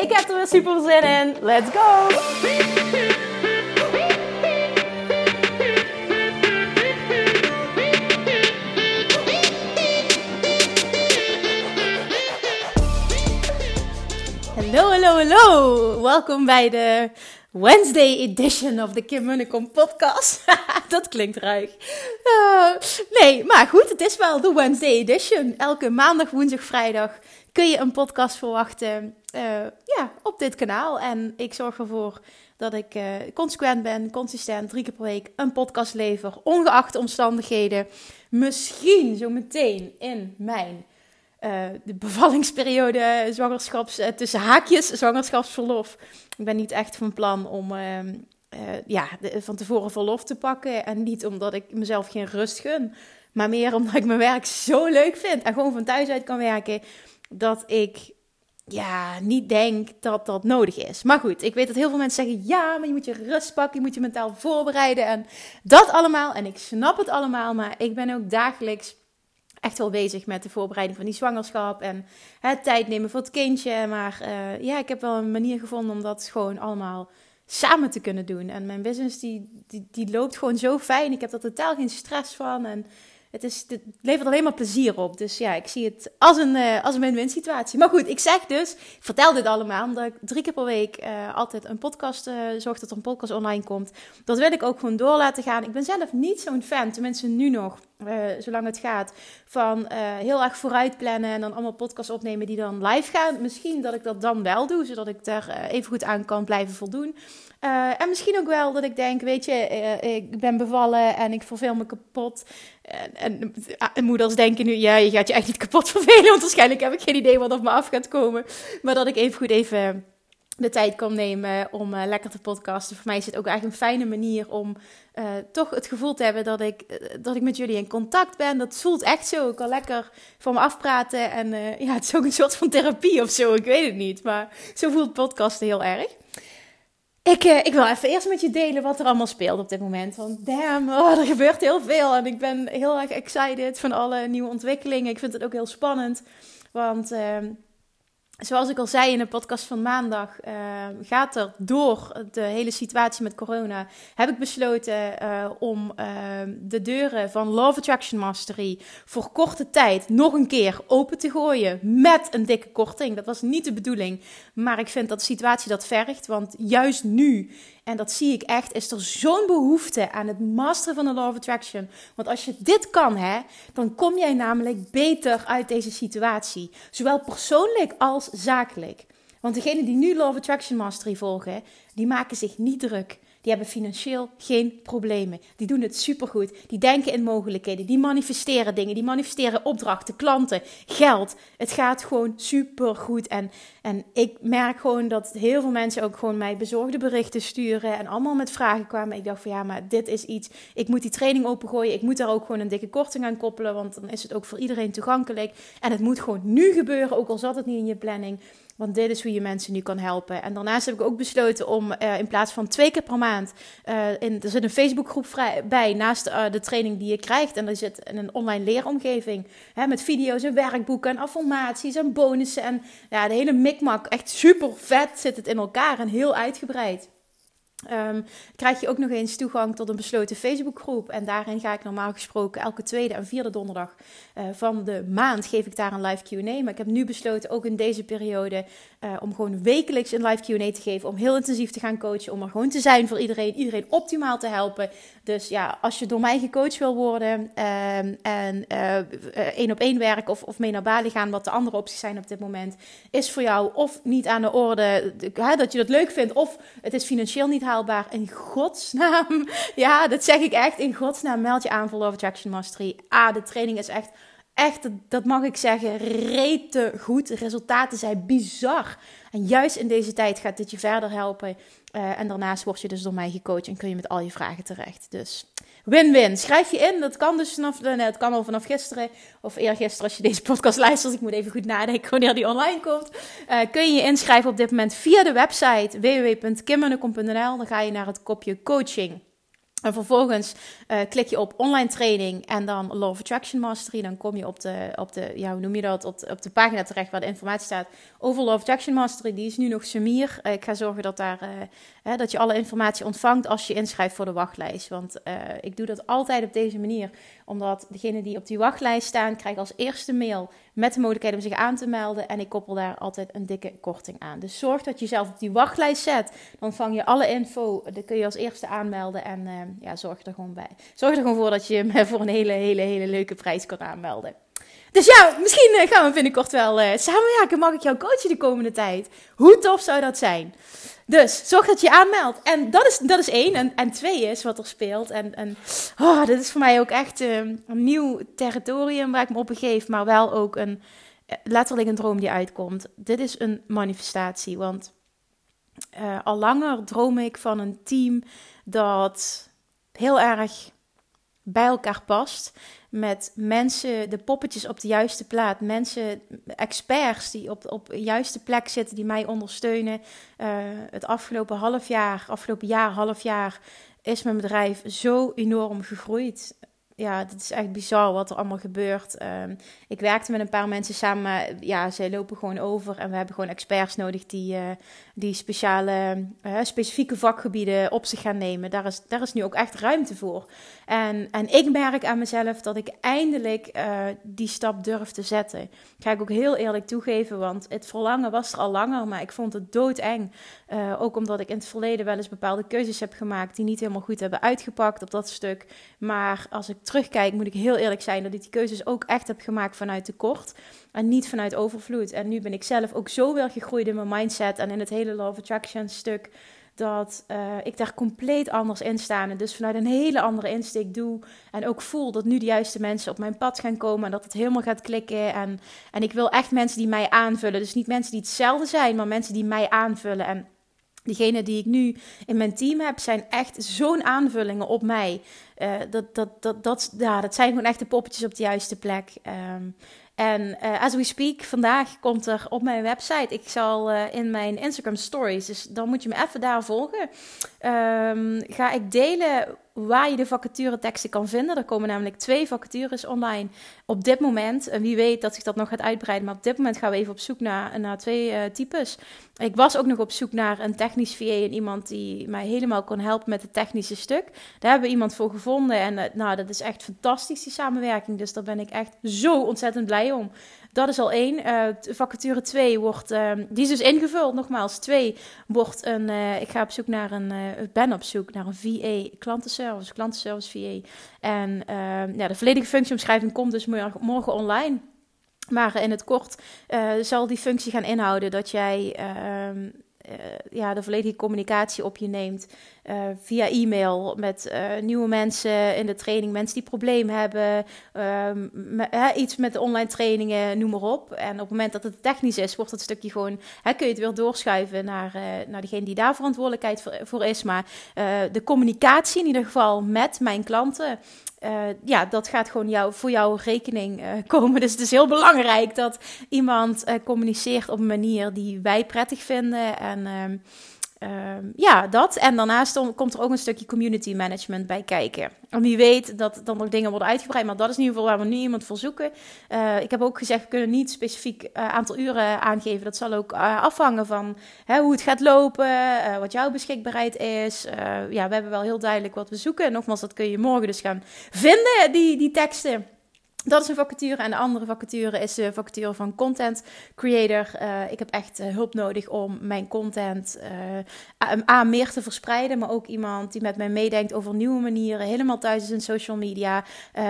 Ik heb er weer super zin in. Let's go! Hallo, hallo, hallo. Welkom bij de Wednesday edition of de Kim Munnekom podcast. dat klinkt ruig. Uh, nee, maar goed, het is wel de Wednesday edition. Elke maandag, woensdag, vrijdag kun je een podcast verwachten uh, ja, op dit kanaal. En ik zorg ervoor dat ik uh, consequent ben, consistent, drie keer per week een podcast lever, ongeacht de omstandigheden. Misschien zo meteen in mijn uh, de bevallingsperiode, zwangerschaps, tussen haakjes, zwangerschapsverlof. Ik ben niet echt van plan om uh, ja, van tevoren verlof te pakken. En niet omdat ik mezelf geen rust gun, maar meer omdat ik mijn werk zo leuk vind en gewoon van thuis uit kan werken. Dat ik ja, niet denk dat dat nodig is. Maar goed, ik weet dat heel veel mensen zeggen: ja, maar je moet je rust pakken, je moet je mentaal voorbereiden en dat allemaal. En ik snap het allemaal, maar ik ben ook dagelijks echt wel bezig met de voorbereiding van die zwangerschap en het tijd nemen voor het kindje. Maar uh, ja, ik heb wel een manier gevonden om dat gewoon allemaal samen te kunnen doen. En mijn business die, die, die loopt gewoon zo fijn. Ik heb er totaal geen stress van. En het, is, het levert alleen maar plezier op. Dus ja, ik zie het als een, uh, als een win-win situatie. Maar goed, ik zeg dus, ik vertel dit allemaal omdat ik drie keer per week uh, altijd een podcast uh, zorg dat er een podcast online komt. Dat wil ik ook gewoon door laten gaan. Ik ben zelf niet zo'n fan, tenminste nu nog, zolang het gaat, van heel erg vooruit plannen en dan allemaal podcasts opnemen die dan live gaan. Misschien dat ik dat dan wel doe, zodat ik daar even goed aan kan blijven voldoen. Uh, en misschien ook wel dat ik denk, weet je, uh, ik ben bevallen en ik verveel me kapot. En, en, en, moeders denken nu, ja, je gaat je echt niet kapot vervelen, want waarschijnlijk heb ik geen idee wat op me af gaat komen. Maar dat ik even goed even de tijd kan nemen om lekker te podcasten. Voor mij is het ook eigenlijk een fijne manier om toch het gevoel te hebben dat ik, dat ik met jullie in contact ben. Dat voelt echt zo. Ik kan lekker voor me afpraten en ja, het is ook een soort van therapie of zo. Ik weet het niet, maar zo voelt podcasten heel erg. Ik, uh, ik wil even eerst met je delen wat er allemaal speelt op dit moment. Want damn, oh, er gebeurt heel veel. En ik ben heel erg excited van alle nieuwe ontwikkelingen. Ik vind het ook heel spannend. Want uh, zoals ik al zei in de podcast van maandag, uh, gaat er door de hele situatie met corona, heb ik besloten uh, om uh, de deuren van Love Attraction Mastery voor korte tijd nog een keer open te gooien met een dikke korting. Dat was niet de bedoeling, maar ik vind dat de situatie dat vergt, want juist nu en dat zie ik echt, is er zo'n behoefte aan het masteren van de Law of Attraction. Want als je dit kan, hè, dan kom jij namelijk beter uit deze situatie. Zowel persoonlijk als zakelijk. Want degenen die nu Law of Attraction Mastery volgen, die maken zich niet druk. Die hebben financieel geen problemen. Die doen het supergoed. Die denken in mogelijkheden. Die manifesteren dingen. Die manifesteren opdrachten, klanten, geld. Het gaat gewoon supergoed. En, en ik merk gewoon dat heel veel mensen ook gewoon mij bezorgde berichten sturen. En allemaal met vragen kwamen. Ik dacht van ja, maar dit is iets. Ik moet die training opengooien. Ik moet daar ook gewoon een dikke korting aan koppelen. Want dan is het ook voor iedereen toegankelijk. En het moet gewoon nu gebeuren. Ook al zat het niet in je planning. Want dit is hoe je mensen nu kan helpen. En daarnaast heb ik ook besloten om uh, in plaats van twee keer per maand. In, er zit een Facebookgroep vrij, bij naast uh, de training die je krijgt. En er zit een online leeromgeving. Hè, met video's en werkboeken en affirmaties en bonussen. En ja, de hele mikmak. Echt super vet zit het in elkaar en heel uitgebreid. Um, krijg je ook nog eens toegang tot een besloten Facebookgroep. En daarin ga ik normaal gesproken elke tweede en vierde donderdag uh, van de maand geef ik daar een live Q&A. Maar ik heb nu besloten, ook in deze periode, uh, om gewoon wekelijks een live Q&A te geven. Om heel intensief te gaan coachen. Om er gewoon te zijn voor iedereen. Iedereen optimaal te helpen. Dus ja, als je door mij gecoacht wil worden um, en uh, één op één werken of, of mee naar Bali gaan, wat de andere opties zijn op dit moment, is voor jou of niet aan de orde dat je dat leuk vindt, of het is financieel niet In godsnaam, ja, dat zeg ik echt. In godsnaam meld je aan voor Love Attraction Mastery. Ah, de training is echt echt, dat mag ik zeggen, rete goed. De resultaten zijn bizar. En juist in deze tijd gaat dit je verder helpen. Uh, en daarnaast word je dus door mij gecoacht en kun je met al je vragen terecht. Dus win-win. Schrijf je in. Dat kan dus vanaf, nee, het kan al vanaf gisteren of eergisteren als je deze podcast luistert. Ik moet even goed nadenken wanneer die online komt. Uh, kun je je inschrijven op dit moment via de website www.kimmunnekom.nl. Dan ga je naar het kopje coaching. En vervolgens uh, klik je op online training en dan Law of Attraction Mastery. Dan kom je op de, op de ja, hoe noem je dat, op de, op de pagina terecht waar de informatie staat over Law of Attraction Mastery. Die is nu nog semier. Ik ga zorgen dat, daar, dat je alle informatie ontvangt als je inschrijft voor de wachtlijst. Want ik doe dat altijd op deze manier. Omdat degenen die op die wachtlijst staan, krijgen als eerste mail met de mogelijkheid om zich aan te melden. En ik koppel daar altijd een dikke korting aan. Dus zorg dat je jezelf op die wachtlijst zet. Dan vang je alle info. Dan kun je als eerste aanmelden. En uh, ja, zorg er gewoon bij. Zorg er gewoon voor dat je me voor een hele, hele, hele leuke prijs kan aanmelden. Dus ja, misschien eh, gaan we binnenkort wel uh, samenwerken. Mag ik jou coachen de komende tijd? Hoe tof zou dat zijn? Dus zorg dat je aanmeldt. En dat is, dat is één. En, en twee is wat er speelt. En, en oh, dit is voor mij ook echt um, een nieuw territorium waar ik me op begeef. Maar wel ook een eh, letterlijk een droom die uitkomt. Dit is een manifestatie. Want uh, al langer droom ik van een team dat heel erg bij elkaar past met mensen, de poppetjes op de juiste plaat. Mensen, experts die op, op de juiste plek zitten, die mij ondersteunen. Uh, het afgelopen half jaar, afgelopen jaar, half jaar, is mijn bedrijf zo enorm gegroeid ja, het is echt bizar wat er allemaal gebeurt. Um, ik werkte met een paar mensen samen, ja, zij lopen gewoon over. En we hebben gewoon experts nodig die, uh, die speciale, uh, specifieke vakgebieden op zich gaan nemen. Daar is, daar is nu ook echt ruimte voor. En, en ik merk aan mezelf dat ik eindelijk uh, die stap durf te zetten. Ga ik ook heel eerlijk toegeven, want het verlangen was er al langer, maar ik vond het doodeng. ook omdat ik in het verleden wel eens bepaalde keuzes heb gemaakt die niet helemaal goed hebben uitgepakt op dat stuk. Maar als ik terugkijk, moet ik heel eerlijk zijn dat ik die keuzes ook echt heb gemaakt vanuit tekort en niet vanuit overvloed. En nu ben ik zelf ook zo wel gegroeid in mijn mindset en in het hele Law Attraction stuk. Dat uh, ik daar compleet anders in sta. En dus vanuit een hele andere insteek doe. En ook voel dat nu de juiste mensen op mijn pad gaan komen. En dat het helemaal gaat klikken. En, en ik wil echt mensen die mij aanvullen. Dus niet mensen die hetzelfde zijn, maar mensen die mij aanvullen. En Diegenen die ik nu in mijn team heb, zijn echt zo'n aanvullingen op mij. Uh, dat, dat, dat, dat, ja, dat zijn gewoon echt de poppetjes op de juiste plek. Um, en uh, as we speak, vandaag komt er op mijn website. Ik zal uh, in mijn Instagram stories, dus dan moet je me even daar volgen. Um, ga ik delen waar je de vacature teksten kan vinden. Er komen namelijk twee vacatures online op dit moment. En wie weet dat zich dat nog gaat uitbreiden. Maar op dit moment gaan we even op zoek naar, naar twee uh, types. Ik was ook nog op zoek naar een technisch VA en iemand die mij helemaal kon helpen met het technische stuk. Daar hebben we iemand voor gevonden. En uh, nou, dat is echt fantastisch, die samenwerking. Dus daar ben ik echt zo ontzettend blij om. Dat is al één. Uh, vacature 2 wordt, uh, die is dus ingevuld. Nogmaals, 2 wordt een, uh, ik ga op zoek naar een, ik ben op zoek naar een VA klantenservice, klantenservice VA. En ja, de volledige functieomschrijving komt dus morgen, morgen online. Maar in het kort zal die functie gaan inhouden dat jij ehm, ja, de volledige communicatie op je neemt. Uh, via e-mail met uh, nieuwe mensen in de training, mensen die problemen hebben. Uh, iets met de online trainingen, noem maar op. En op het moment dat het technisch is, wordt het stukje gewoon. Hè, kun je het weer doorschuiven naar, naar degene die daar verantwoordelijkheid voor, voor is. Maar de communicatie in ieder geval met mijn klanten. Uh, ja, dat gaat gewoon jou, voor jouw rekening uh, komen. Dus het is heel belangrijk dat iemand uh, communiceert op een manier die wij prettig vinden. En ehm, ja, dat. En daarnaast komt er ook een stukje community management bij kijken. En wie weet dat dan nog dingen worden uitgebreid. Maar dat is in ieder geval waar we nu iemand voor zoeken. ik heb ook gezegd, we kunnen niet specifiek aantal uren aangeven. Dat zal ook afhangen van hè, hoe het gaat lopen, wat jouw beschikbaarheid is. ja, we hebben wel heel duidelijk wat we zoeken. En nogmaals, dat kun je morgen dus gaan vinden, die, die teksten. Dat is een vacature. En de andere vacature is de vacature van content creator. Uh, ik heb echt uh, hulp nodig om mijn content uh, A, meer te verspreiden. Maar ook iemand die met mij meedenkt over nieuwe manieren. Helemaal thuis is in social media.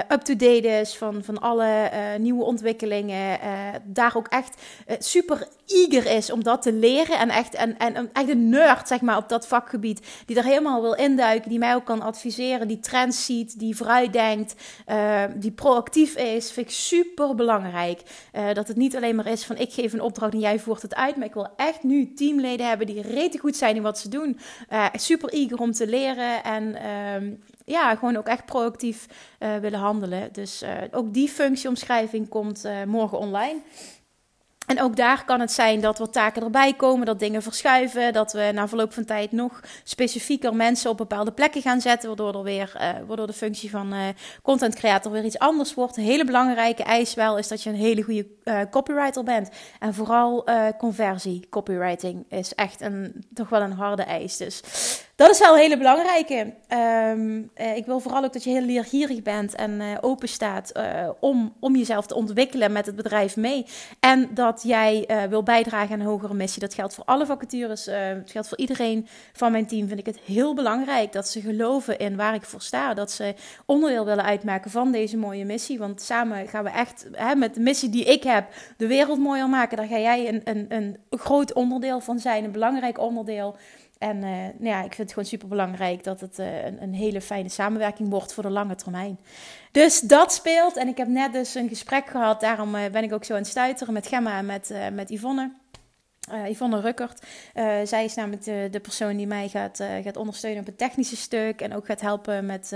Up-to-date is van, van alle nieuwe ontwikkelingen. daar ook echt super eager is om dat te leren. En echt, en, en, echt een nerd zeg maar, op dat vakgebied. Die er helemaal wil induiken. Die mij ook kan adviseren. Die trends ziet. Die vooruitdenkt. die proactief is, vind ik super belangrijk. Uh, dat het niet alleen maar is van ik geef een opdracht en jij voert het uit. Maar ik wil echt nu teamleden hebben die rete goed zijn in wat ze doen. Uh, super eager om te leren en ehm, ja, gewoon ook echt proactief uh, willen handelen. Dus ook die functieomschrijving komt morgen online. En ook daar kan het zijn dat wat taken erbij komen, dat dingen verschuiven, dat we na verloop van tijd nog specifieker mensen op bepaalde plekken gaan zetten, waardoor, er weer, uh, waardoor de functie van uh, content creator weer iets anders wordt. Een hele belangrijke eis wel is dat je een hele goede uh, copywriter bent. En vooral conversie, copywriting is echt een, toch wel een harde eis. Dus dat is wel een hele belangrijke. Um, ik wil vooral ook dat je heel leergierig bent en uh, open staat uh, om, om jezelf te ontwikkelen met het bedrijf mee. En dat jij wil bijdragen aan een hogere missie. Dat geldt voor alle vacatures. het geldt voor iedereen van mijn team. Vind ik het heel belangrijk dat ze geloven in waar ik voor sta. Dat ze onderdeel willen uitmaken van deze mooie missie. Want samen gaan we echt hè, met de missie die ik heb de wereld mooier maken. Daar ga jij een, een, een groot onderdeel van zijn. Een belangrijk onderdeel. En uh, nou ja, ik vind het gewoon super belangrijk dat het uh, een, een, hele fijne samenwerking wordt voor de lange termijn. Dus dat speelt. En ik heb net dus een gesprek gehad. Daarom uh, ben ik ook zo aan het stuiteren met Gemma en met, met Yvonne. Yvonne Ruckert. zij is namelijk de, de persoon die mij gaat, gaat ondersteunen op het technische stuk. En ook gaat helpen met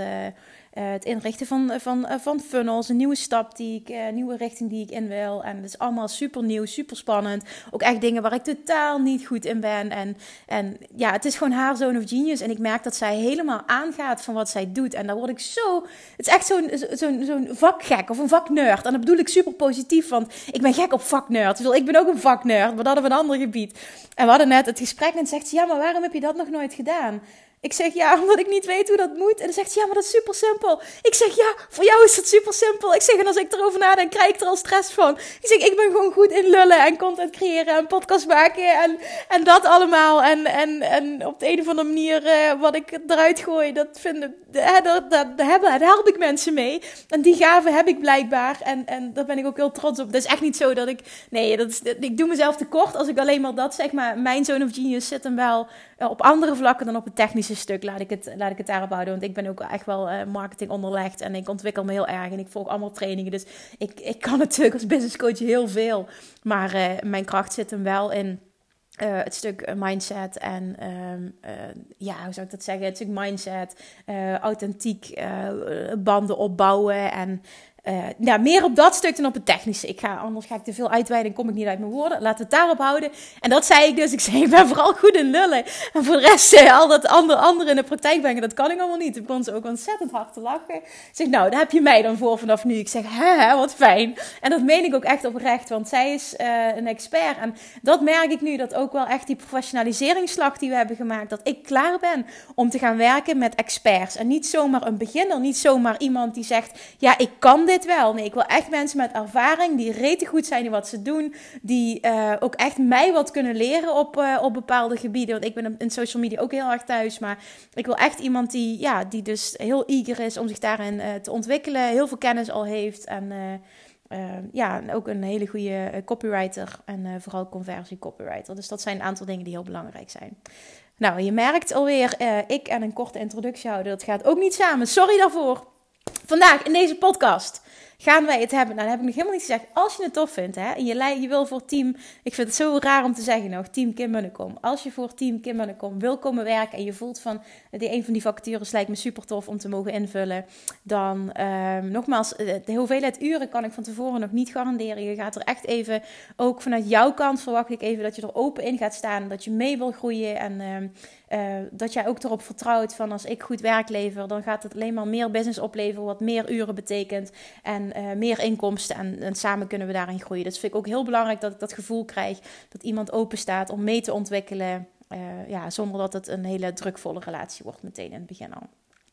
uh, het inrichten van, van, uh, van funnels, een nieuwe stap die ik, uh, nieuwe richting die ik in wil. En het is allemaal super nieuw, super spannend. Ook echt dingen waar ik totaal niet goed in ben. En, en ja, het is gewoon haar zone of genius. En ik merk dat zij helemaal aangaat van wat zij doet. En daar word ik zo. Het is echt zo'n zo'n zo'n vakgek of een vaknerd. En dat bedoel ik super positief, want ik ben gek op vaknerd. Dus ik ben ook een vaknerd, maar dat op een ander gebied. En we hadden net het gesprek en zegt ze: Ja, maar waarom heb je dat nog nooit gedaan? Ik zeg ja, omdat ik niet weet hoe dat moet. En dan zegt ze ja, maar dat is super simpel. Ik zeg ja, voor jou is dat super simpel. Ik zeg en als ik erover nadenk, krijg ik er al stress van. Ik zeg ik ben gewoon goed in lullen en content creëren en podcast maken en, en dat allemaal. En, en, en op de een of andere manier uh, wat ik eruit gooi, dat vinden, dat, dat, hebben, daar help ik mensen mee. En die gaven heb ik blijkbaar. En, en daar ben ik ook heel trots op. Het is echt niet zo dat ik, nee, dat is, ik doe mezelf tekort als ik alleen maar dat zeg. Maar mijn zoon of genius zit hem wel uh, op andere vlakken dan op het technische stuk laat ik het, laat ik het daarop houden. Want ik ben ook echt wel uh, marketing onderlegd en ik ontwikkel me heel erg en ik volg allemaal trainingen. Dus ik, ik kan natuurlijk als business coach heel veel. Maar uh, mijn kracht zit hem wel in. Uh, het stuk mindset en uh, ja, hoe zou ik dat zeggen? Het stuk mindset, authentiek banden opbouwen en uh, ja, meer op dat stuk dan op het technische. Ik ga, anders ga ik te veel uitweiden en kom ik niet uit mijn woorden. Laat het daarop houden. En dat zei ik dus. Ik zei, ik ben vooral goed in lullen. En voor de rest, uh, al dat andere, andere in de praktijk brengen, dat kan ik allemaal niet. Ik begon ze ook ontzettend hard te lachen. Zeg, nou, daar heb je mij dan voor vanaf nu. Ik zeg, hè, wat fijn. En dat meen ik ook echt oprecht, want zij is uh, een expert. En dat merk ik nu, dat ook wel echt die professionaliseringsslag die we hebben gemaakt, dat ik klaar ben om te gaan werken met experts. En niet zomaar een beginner, niet zomaar iemand die zegt, ja, ik kan dit dit wel. Nee, ik wil echt mensen met ervaring die rete goed zijn in wat ze doen. Die uh, ook echt mij wat kunnen leren op, uh, op bepaalde gebieden. Want ik ben in social media ook heel erg thuis. Maar ik wil echt iemand die, ja, die dus heel eager is om zich daarin uh, te ontwikkelen. Heel veel kennis al heeft. En ja, ook een hele goede copywriter. En vooral conversie copywriter. Dus dat zijn een aantal dingen die heel belangrijk zijn. Nou, je merkt alweer, ik en een korte introductie houden, dat gaat ook niet samen. Sorry daarvoor. Vandaag in deze podcast gaan wij het hebben. Nou, dat heb ik nog helemaal niet gezegd. Als je het tof vindt hè, en je, je wil voor team... Ik vind het zo raar om te zeggen nog, team Kim Munnekom. Als je voor team Kim Munnekom wil komen werken... en je voelt van, die, een van die vacatures lijkt me super tof om te mogen invullen... dan, um, nogmaals, eh, de hoeveelheid uren kan ik van tevoren nog niet garanderen. Je gaat er echt even, ook vanuit jouw kant verwacht ik even... dat je er open in gaat staan, dat je mee wil groeien... en um, uh, dat jij ook erop vertrouwt van als ik goed werk lever, dan gaat het alleen maar meer business opleveren, wat meer uren betekent en uh, meer inkomsten. En, en, samen kunnen we daarin groeien. Dus vind ik ook heel belangrijk dat ik dat gevoel krijg dat iemand open staat om mee te ontwikkelen. Uh, ja, zonder dat het een hele drukvolle relatie wordt meteen in het begin al.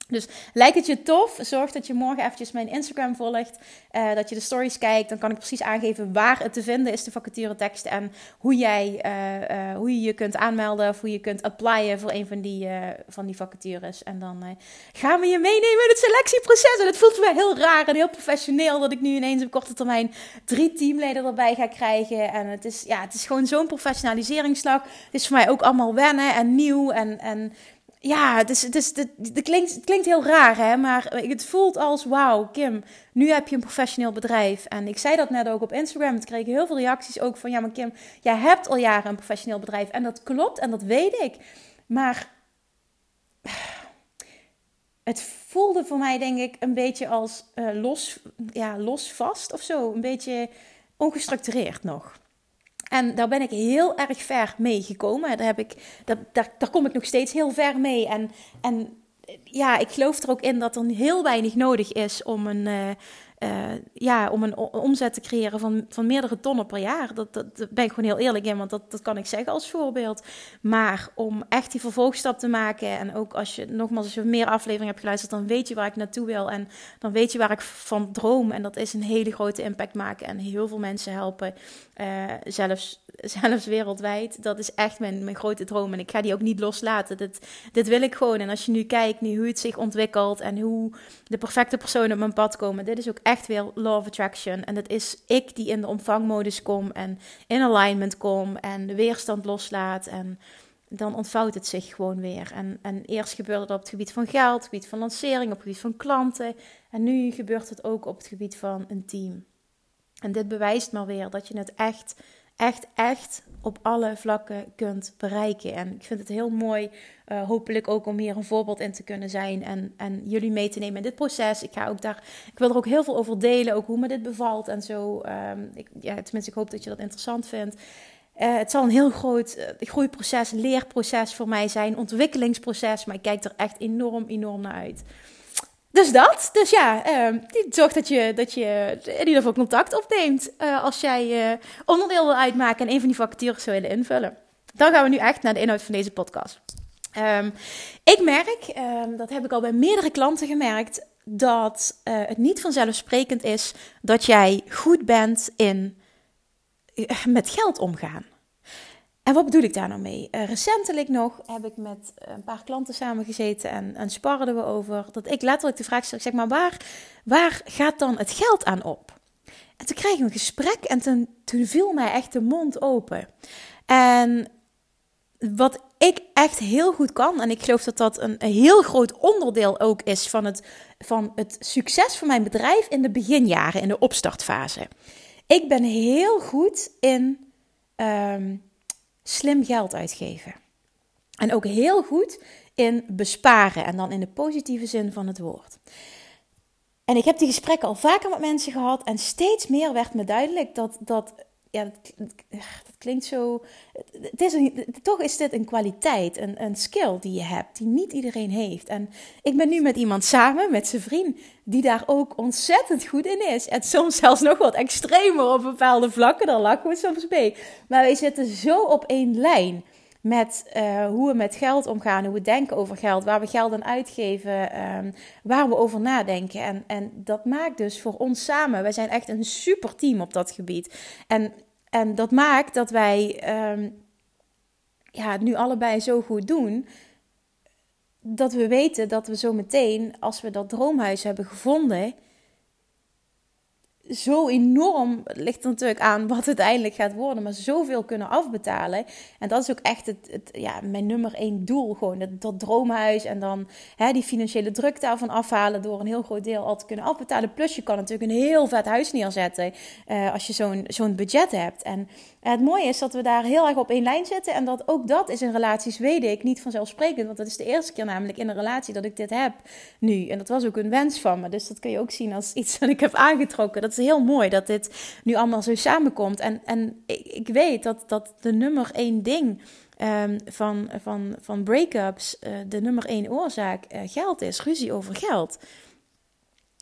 Dus lijkt het je tof? Zorg dat je morgen eventjes mijn Instagram volgt. Uh, dat je de stories kijkt. Dan kan ik precies aangeven waar het te vinden is, de vacature tekst. En hoe, jij, uh, uh, hoe je je kunt aanmelden of hoe je kunt applyen voor een van die, van die vacatures. En dan gaan we je meenemen in het selectieproces. En het voelt voor mij heel raar en heel professioneel dat ik nu ineens op korte termijn drie teamleden erbij ga krijgen. En het is, ja, het is gewoon zo'n professionaliseringsslag. Het is voor mij ook allemaal wennen en nieuw. En, en ja, het, het, het, het, klinkt, het klinkt heel raar, hè? maar het voelt als: wauw, Kim, nu heb je een professioneel bedrijf. En ik zei dat net ook op Instagram. Ik kreeg heel veel reacties ook van: ja, maar Kim, jij hebt al jaren een professioneel bedrijf. En dat klopt en dat weet ik. Maar het voelde voor mij, denk ik, een beetje als uh, los, ja, los vast of zo. Een beetje ongestructureerd nog. En daar ben ik heel erg ver mee gekomen. Daar, heb ik, daar, daar, daar kom ik nog steeds heel ver mee. En, en ja, ik geloof er ook in dat er heel weinig nodig is om een, uh, uh, ja, om een omzet te creëren van, van meerdere tonnen per jaar. Dat, dat, ben ik gewoon heel eerlijk in, want dat, dat kan ik zeggen als voorbeeld. Maar om echt die vervolgstap te maken en ook als je, nogmaals, als je meer afleveringen hebt geluisterd, dan weet je waar ik naartoe wil en dan weet je waar ik van droom. En dat is een hele grote impact maken en heel veel mensen helpen, uh, zelfs, zelfs wereldwijd. Dat is echt mijn, mijn grote droom en ik ga die ook niet loslaten. Dit, dit wil ik gewoon. En als je nu kijkt, nu hoe het zich ontwikkelt en hoe de perfecte personen op mijn pad komen, dit is ook echt weer law of attraction. En dat is ik die in de ontvangmodus kom en in alignment kom en de weerstand loslaat. En dan ontvouwt het zich gewoon weer. En, en eerst gebeurde dat op het gebied van geld, op het gebied van lancering, op het gebied van klanten. En nu gebeurt het ook op het gebied van een team. En dit bewijst maar weer dat je het echt echt, echt op alle vlakken kunt bereiken. En ik vind het heel mooi, uh, hopelijk ook om hier een voorbeeld in te kunnen zijn en, en jullie mee te nemen in dit proces. Ik ga ook daar, ik wil er ook heel veel over delen, ook hoe me dit bevalt en zo. Um, ik, ja, tenminste, ik hoop dat je dat interessant vindt. Uh, het zal een heel groot uh, groeiproces, leerproces voor mij zijn, ontwikkelingsproces, maar ik kijk er echt enorm, enorm naar uit. Dus dat. Dus ja, uh, zorg dat je, dat je in ieder geval contact opneemt uh, als jij uh, onderdeel wil uitmaken en een van die vacatures zou willen invullen. Dan gaan we nu echt naar de inhoud van deze podcast. Um, ik merk, um, dat heb ik al bij meerdere klanten gemerkt, dat uh, het niet vanzelfsprekend is dat jij goed bent in met geld omgaan. En wat bedoel ik daar nou mee? Uh, recentelijk nog heb ik met een paar klanten samengezeten en, en sparden we over dat ik letterlijk de vraag stel, zeg maar, waar, waar gaat dan het geld aan op? En toen kreeg ik een gesprek en toen, viel mij echt de mond open. En wat ik echt heel goed kan, en ik geloof dat dat een, heel groot onderdeel ook is van het, van het succes van mijn bedrijf in de beginjaren, in de opstartfase. Ik ben heel goed in... Um, slim geld uitgeven. En ook heel goed in besparen en dan in de positieve zin van het woord. En ik heb die gesprekken al vaker met mensen gehad en steeds meer werd me duidelijk dat, dat ja, dat, klinkt zo. Het is toch is dit een kwaliteit, een, een skill die je hebt, die niet iedereen heeft. En ik ben nu met iemand samen, met zijn vriend, die daar ook ontzettend goed in is. En soms zelfs nog wat extremer op bepaalde vlakken, daar lachen we soms mee. Maar wij zitten zo op één lijn met uh, hoe we met geld omgaan, hoe we denken over geld, waar we geld aan uitgeven, um, waar we over nadenken. En, en dat maakt dus voor ons samen, wij zijn echt een super team op dat gebied. En, en dat maakt dat wij um, ja, het nu allebei zo goed doen. Dat we weten dat we zo meteen, als we dat droomhuis hebben gevonden, zo enorm, ligt natuurlijk aan wat het uiteindelijk gaat worden, maar zoveel kunnen afbetalen. En dat is ook echt het, het ja, mijn nummer één doel, gewoon dat, dat droomhuis en dan hè, die financiële druk daarvan afhalen door een heel groot deel al te kunnen afbetalen. Plus je kan natuurlijk een heel vet huis neerzetten uh, als je zo'n zo'n budget hebt. En het mooie is dat we daar heel erg op één lijn zitten en dat ook dat is in relaties, weet ik, niet vanzelfsprekend. Want dat is de eerste keer namelijk in een relatie dat ik dit heb nu. En dat was ook een wens van me, dus dat kun je ook zien als iets dat ik heb aangetrokken. Dat is heel mooi dat dit nu allemaal zo samenkomt. En, en ik, ik weet dat, dat de nummer één ding um, van, van, van break-ups, uh, de nummer één oorzaak, uh, geld is. Ruzie over geld.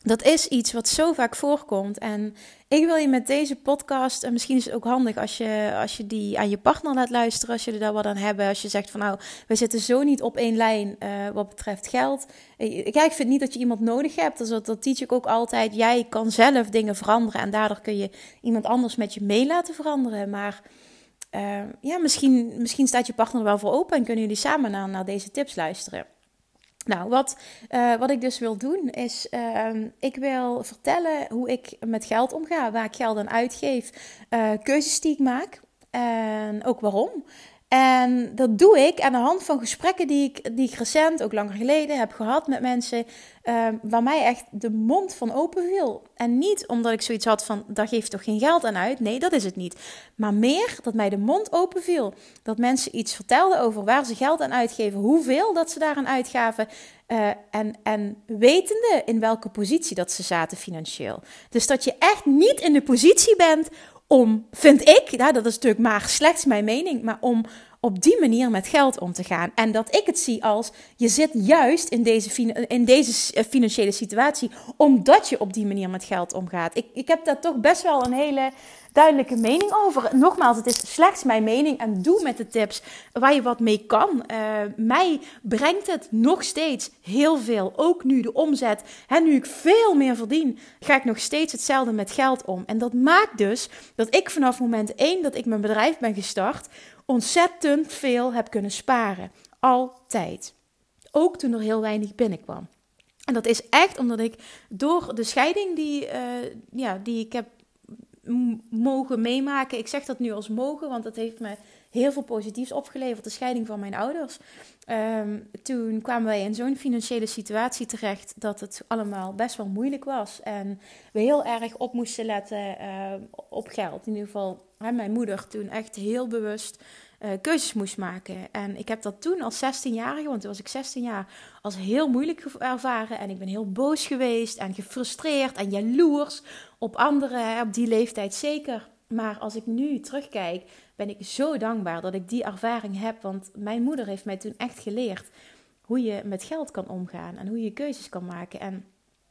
Dat is iets wat zo vaak voorkomt. En ik wil je met deze podcast, en misschien is het ook handig als je, als je die aan je partner laat luisteren, als er daar wat aan hebben. Als je zegt van nou, we zitten zo niet op één lijn uh, wat betreft geld. Kijk, ik vind niet dat je iemand nodig hebt. Dus dat, dat teach ik ook altijd. Jij kan zelf dingen veranderen en daardoor kun je iemand anders met je mee laten veranderen. Maar uh, ja, misschien, misschien staat je partner er wel voor open en kunnen jullie samen naar, naar deze tips luisteren. Nou, wat, uh, wat ik dus wil doen is, uh, ik wil vertellen hoe ik met geld omga, waar ik geld aan uitgeef, uh, keuzes die ik maak en ook waarom. En dat doe ik aan de hand van gesprekken die ik, die recent, ook langer geleden, heb gehad met mensen. Uh, waar mij echt de mond van open viel. En niet omdat ik zoiets had van, daar geeft toch geen geld aan uit. Nee, dat is het niet. Maar meer dat mij de mond open viel. Dat mensen iets vertelden over waar ze geld aan uitgeven. Hoeveel dat ze daaraan uitgaven. Uh, en, en wetende in welke positie dat ze zaten financieel. Dus dat je echt niet in de positie bent om, vind ik, dat is natuurlijk maar slechts mijn mening, maar om op die manier met geld om te gaan. En dat ik het zie als je zit juist in deze, in deze eh, financiële situatie omdat je op die manier met geld omgaat. Ik, ik heb daar toch best wel een hele duidelijke mening over. Nogmaals, het is slechts mijn mening en doe met de tips waar je wat mee kan. Uh, mij brengt het nog steeds heel veel. Ook nu de omzet. En nu ik veel meer verdien, ga ik nog steeds hetzelfde met geld om. En dat maakt dus dat ik vanaf moment 1 dat ik mijn bedrijf ben gestart, ontzettend veel heb kunnen sparen. Altijd. Ook toen er heel weinig binnenkwam. En dat is echt omdat ik door de scheiding die, uh, ja, die ik heb mogen meemaken. Ik zeg dat nu als mogen, want dat heeft me heel veel positiefs opgeleverd. De scheiding van mijn ouders. Ehm, toen kwamen wij in zo'n financiële situatie terecht dat het allemaal best wel moeilijk was. En we heel erg op moesten letten uh, op geld. In ieder geval, hè, mijn moeder toen echt heel bewust uh, keuzes moest maken. En ik heb dat toen als 16-jarige, want toen was ik 16 jaar, als heel moeilijk ervaren. En ik ben heel boos geweest en gefrustreerd en jaloers op anderen, op die leeftijd zeker. Maar als ik nu terugkijk, ben ik zo dankbaar dat ik die ervaring heb. Want mijn moeder heeft mij toen echt geleerd hoe je met geld kan omgaan en hoe je keuzes kan maken. En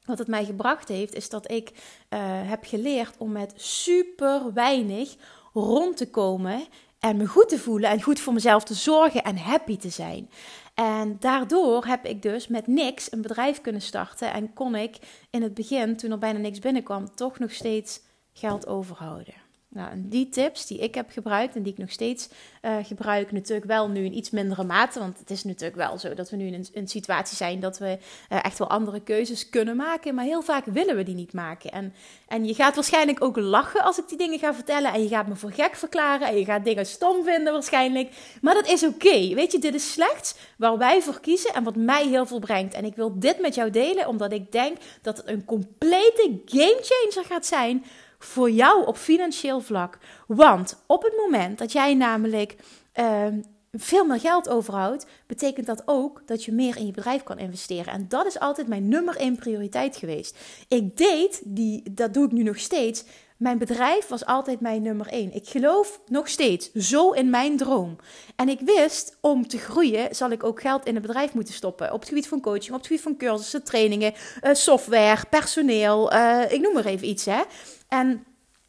wat het mij gebracht heeft, is dat ik uh, heb geleerd om met super weinig rond te komen en me goed te voelen en goed voor mezelf te zorgen en happy te zijn. En daardoor heb ik dus met niks een bedrijf kunnen starten en kon ik in het begin, toen er bijna niks binnenkwam, toch nog steeds geld overhouden. Nou, die tips die ik heb gebruikt en die ik nog steeds uh, gebruik, natuurlijk wel nu in iets mindere mate. Want het is natuurlijk wel zo dat we nu in een, situatie zijn dat we uh, echt wel andere keuzes kunnen maken. Maar heel vaak willen we die niet maken. En, en je gaat waarschijnlijk ook lachen als ik die dingen ga vertellen. En je gaat me voor gek verklaren. En je gaat dingen stom vinden waarschijnlijk. Maar dat is oké. Weet je, dit is slechts waar wij voor kiezen en wat mij heel veel brengt. En ik wil dit met jou delen omdat ik denk dat het een complete gamechanger gaat zijn voor jou op financieel vlak. Want op het moment dat jij namelijk uh, veel meer geld overhoudt, betekent dat ook dat je meer in je bedrijf kan investeren. En dat is altijd mijn nummer één prioriteit geweest. Ik deed, die, dat doe ik nu nog steeds. Mijn bedrijf was altijd mijn nummer één. Ik geloof nog steeds zo in mijn droom. En ik wist, om te groeien, zal ik ook geld in het bedrijf moeten stoppen. Op het gebied van coaching, op het gebied van cursussen, trainingen, uh, software, personeel. Uh, ik noem maar even iets, hè. En,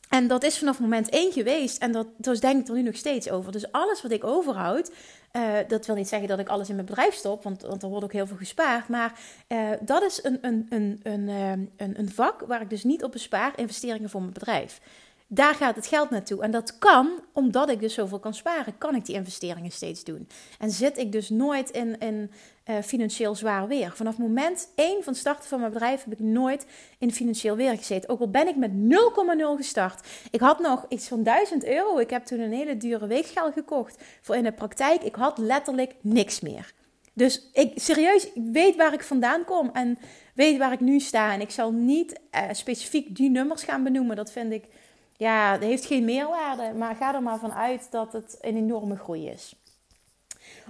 en dat is vanaf moment één geweest. En dat, dus denk ik er nu nog steeds over. Dus alles wat ik overhoud, uh, dat wil niet zeggen dat ik alles in mijn bedrijf stop, want, want er wordt ook heel veel gespaard. Maar uh, dat is een, een, een, een, een, een vak waar ik dus niet op bespaar, investeringen voor mijn bedrijf. Daar gaat het geld naartoe. En dat kan, omdat ik dus zoveel kan sparen, kan ik die investeringen steeds doen. En zit ik dus nooit in, in uh, financieel zwaar weer. Vanaf moment 1 van starten van mijn bedrijf heb ik nooit in financieel weer gezeten. Ook al ben ik met 0,0 gestart. Ik had nog iets van 1000 euro. Ik heb toen een hele dure weegschaal gekocht voor in de praktijk. Ik had letterlijk niks meer. Dus ik serieus, ik weet waar ik vandaan kom en weet waar ik nu sta. En ik zal niet uh, specifiek die nummers gaan benoemen. Dat vind ik ja, het heeft geen meerwaarde. Maar ga er maar van uit dat het een enorme groei is.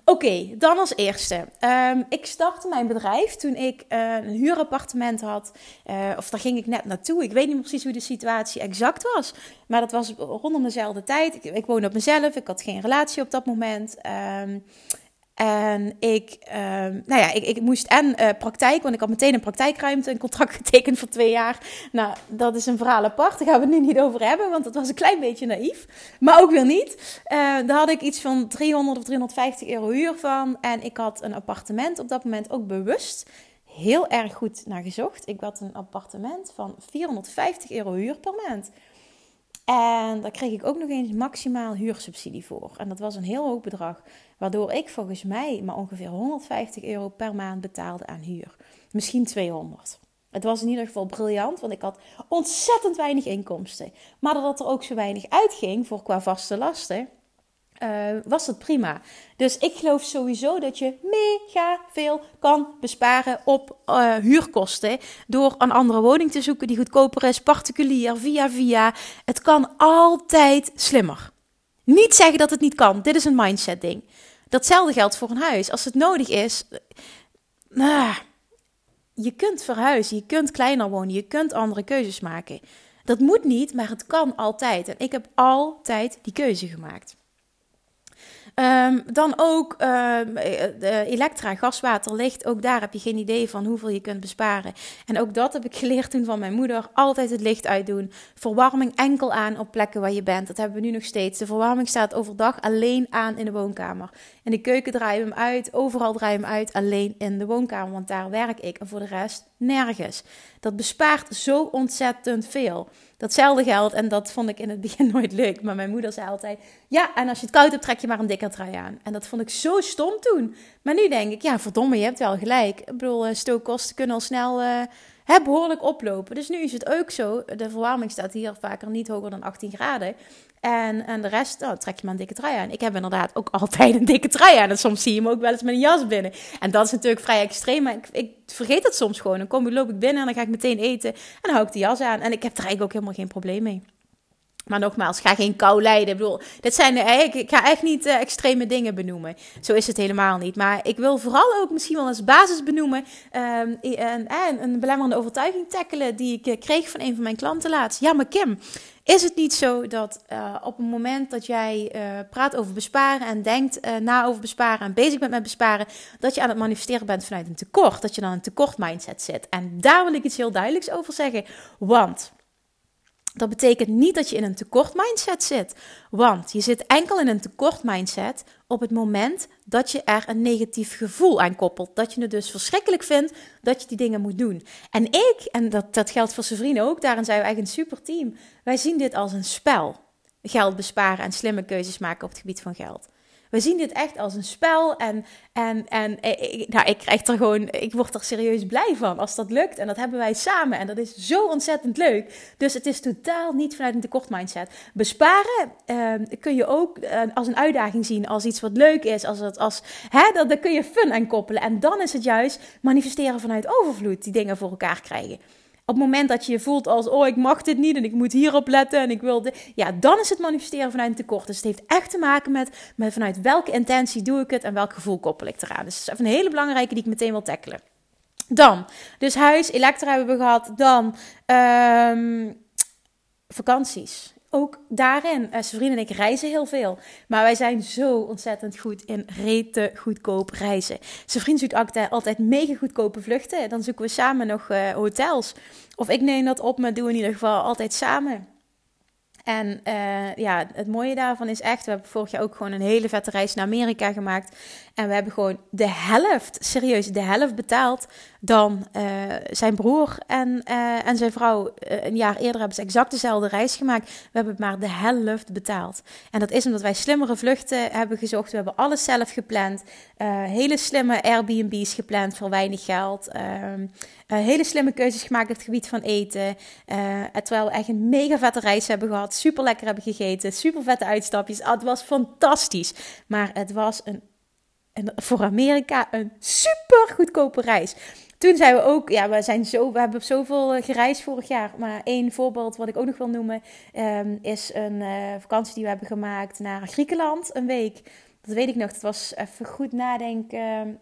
Oké, dan als eerste. Um, ik startte mijn bedrijf toen ik uh, een huurappartement had. Uh, of daar ging ik net naartoe. Ik weet niet precies hoe de situatie exact was. Maar dat was rondom dezelfde tijd. Ik, ik woonde op mezelf. Ik had geen relatie op dat moment. Um, en ik, uh, nou ja, ik, ik moest en uh, praktijk, want ik had meteen een praktijkruimte, een contract getekend voor twee jaar. Nou, dat is een verhaal apart, daar gaan we het nu niet over hebben, want dat was een klein beetje naïef. Maar ook weer niet. Uh, daar had ik iets van 300 of 350 euro huur van. En ik had een appartement op dat moment ook bewust heel erg goed naar gezocht. Ik had een appartement van 450 euro huur per maand. En daar kreeg ik ook nog eens maximaal huursubsidie voor. En dat was een heel hoog bedrag. Waardoor ik volgens mij maar ongeveer 150 euro per maand betaalde aan huur. Misschien 200. Het was in ieder geval briljant, want ik had ontzettend weinig inkomsten. Maar doordat er ook zo weinig uitging voor qua vaste lasten, was dat prima. Dus ik geloof sowieso dat je mega veel kan besparen op huurkosten. Door een andere woning te zoeken die goedkoper is, particulier, via via. Het kan altijd slimmer. Niet zeggen dat het niet kan. Dit is een mindset ding. Datzelfde geldt voor een huis. Als het nodig is. Nou, je kunt verhuizen, je kunt kleiner wonen, je kunt andere keuzes maken. Dat moet niet, maar het kan altijd. En ik heb altijd die keuze gemaakt. Ehm, dan ook de elektra, gaswater, licht. Ook daar heb je geen idee van hoeveel je kunt besparen. En ook dat heb ik geleerd toen van mijn moeder. Altijd het licht uitdoen. Verwarming enkel aan op plekken waar je bent. Dat hebben we nu nog steeds. De verwarming staat overdag alleen aan in de woonkamer. In de keuken draaien we hem uit. Overal draaien we hem uit. Alleen in de woonkamer. Want daar werk ik. En voor de rest nergens. Dat bespaart zo ontzettend veel. Datzelfde geldt, en dat vond ik in het begin nooit leuk. Maar mijn moeder zei altijd: Ja, en als je het koud hebt, trek je maar een dikke trui aan. En dat vond ik zo stom toen. Maar nu denk ik: Ja, verdomme, je hebt wel gelijk. Ik bedoel, eh, stookkosten kunnen al snel uh, behoorlijk oplopen. Dus nu is het ook zo. De verwarming staat hier vaker niet hoger dan 18 graden. En, en de rest, oh, trek je maar een dikke trui aan. Ik heb inderdaad ook altijd een dikke trui aan. En soms zie je hem ook wel eens met een jas binnen. En dat is natuurlijk vrij extreem. Maar ik, ik vergeet het soms gewoon. Dan kom, loop ik binnen en dan ga ik meteen eten. En dan hou ik de jas aan. En ik heb er eigenlijk ook helemaal geen probleem mee. Maar nogmaals, ga geen kou lijden. Ik bedoel, dit zijn, ik ga echt niet uh, extreme dingen benoemen. Zo is het helemaal niet. Maar ik wil vooral ook misschien wel als basis benoemen. Um, en, en een belemmerende overtuiging tackelen die ik eh, kreeg van een van mijn klanten laatst. Ja, maar Kim, is het niet zo dat uh, op het moment dat jij uh, praat over besparen en denkt uh, na over besparen en bezig bent met besparen, dat je aan het manifesteren bent vanuit een tekort, dat je dan een tekort mindset zit? En daar wil ik iets heel duidelijks over zeggen. Want dat betekent niet dat je in een tekort mindset zit. Want je zit enkel in een tekort mindset op het moment dat je er een negatief gevoel aan koppelt. Dat je het dus verschrikkelijk vindt dat je die dingen moet doen. En ik, en dat, dat geldt voor vrienden ook, daarin zijn we eigenlijk een super team. Wij zien dit als een spel. Geld besparen en slimme keuzes maken op het gebied van geld. We zien dit echt als een spel. En, en, en eh, ik, nou, ik krijg er gewoon, ik word er serieus blij van als dat lukt. En dat hebben wij samen. En dat is zo ontzettend leuk. Dus het is totaal niet vanuit een tekort mindset. Besparen uh, kun je ook uh, als een uitdaging zien, als iets wat leuk is. Als het, als, hè, dat, daar kun je fun aan koppelen. En dan is het juist manifesteren vanuit overvloed, die dingen voor elkaar krijgen. Op het moment dat je je voelt als, oh, ik mag dit niet en ik moet hierop letten en ik wil dit. Ja, dan is het manifesteren vanuit een tekort. Dus het heeft echt te maken met, met vanuit welke intentie doe ik het en welk gevoel koppel ik eraan. Dus dat is even een hele belangrijke die ik meteen wil tackelen. Dan, dus huis, elektra hebben we gehad. Dan, um, vakanties ook daarin, uh, en ik reizen heel veel. Maar wij zijn zo ontzettend goed in rete goedkoop reizen. Zijn vriend zoekt altijd mega goedkope vluchten. Dan zoeken we samen nog uh, hotels. Of ik neem dat op, maar doe in ieder geval altijd samen. En uh, ja, het mooie daarvan is echt, we hebben vorig jaar ook gewoon een hele vette reis naar Amerika gemaakt. En we hebben gewoon de helft, serieus, de helft betaald dan uh, zijn broer en, uh, en zijn vrouw. een jaar eerder hebben ze exact dezelfde reis gemaakt. We hebben maar de helft betaald. En dat is omdat wij slimmere vluchten hebben gezocht. We hebben alles zelf gepland. hele slimme Airbnb's gepland voor weinig geld. Ehm, hele slimme keuzes gemaakt op het gebied van eten. terwijl we echt een mega vette reis hebben gehad. Super lekker hebben gegeten. Super vette uitstapjes. Ah, het was fantastisch. Maar het was een en voor Amerika een super goedkope reis. Toen zijn we ook, ja, we, zijn zo, we hebben zoveel eh, gereisd vorig jaar. Maar één voorbeeld wat ik ook nog wil noemen, um, is een uh, vakantie die we hebben gemaakt naar Griekenland, een week. Dat weet ik nog, dat was even goed nadenken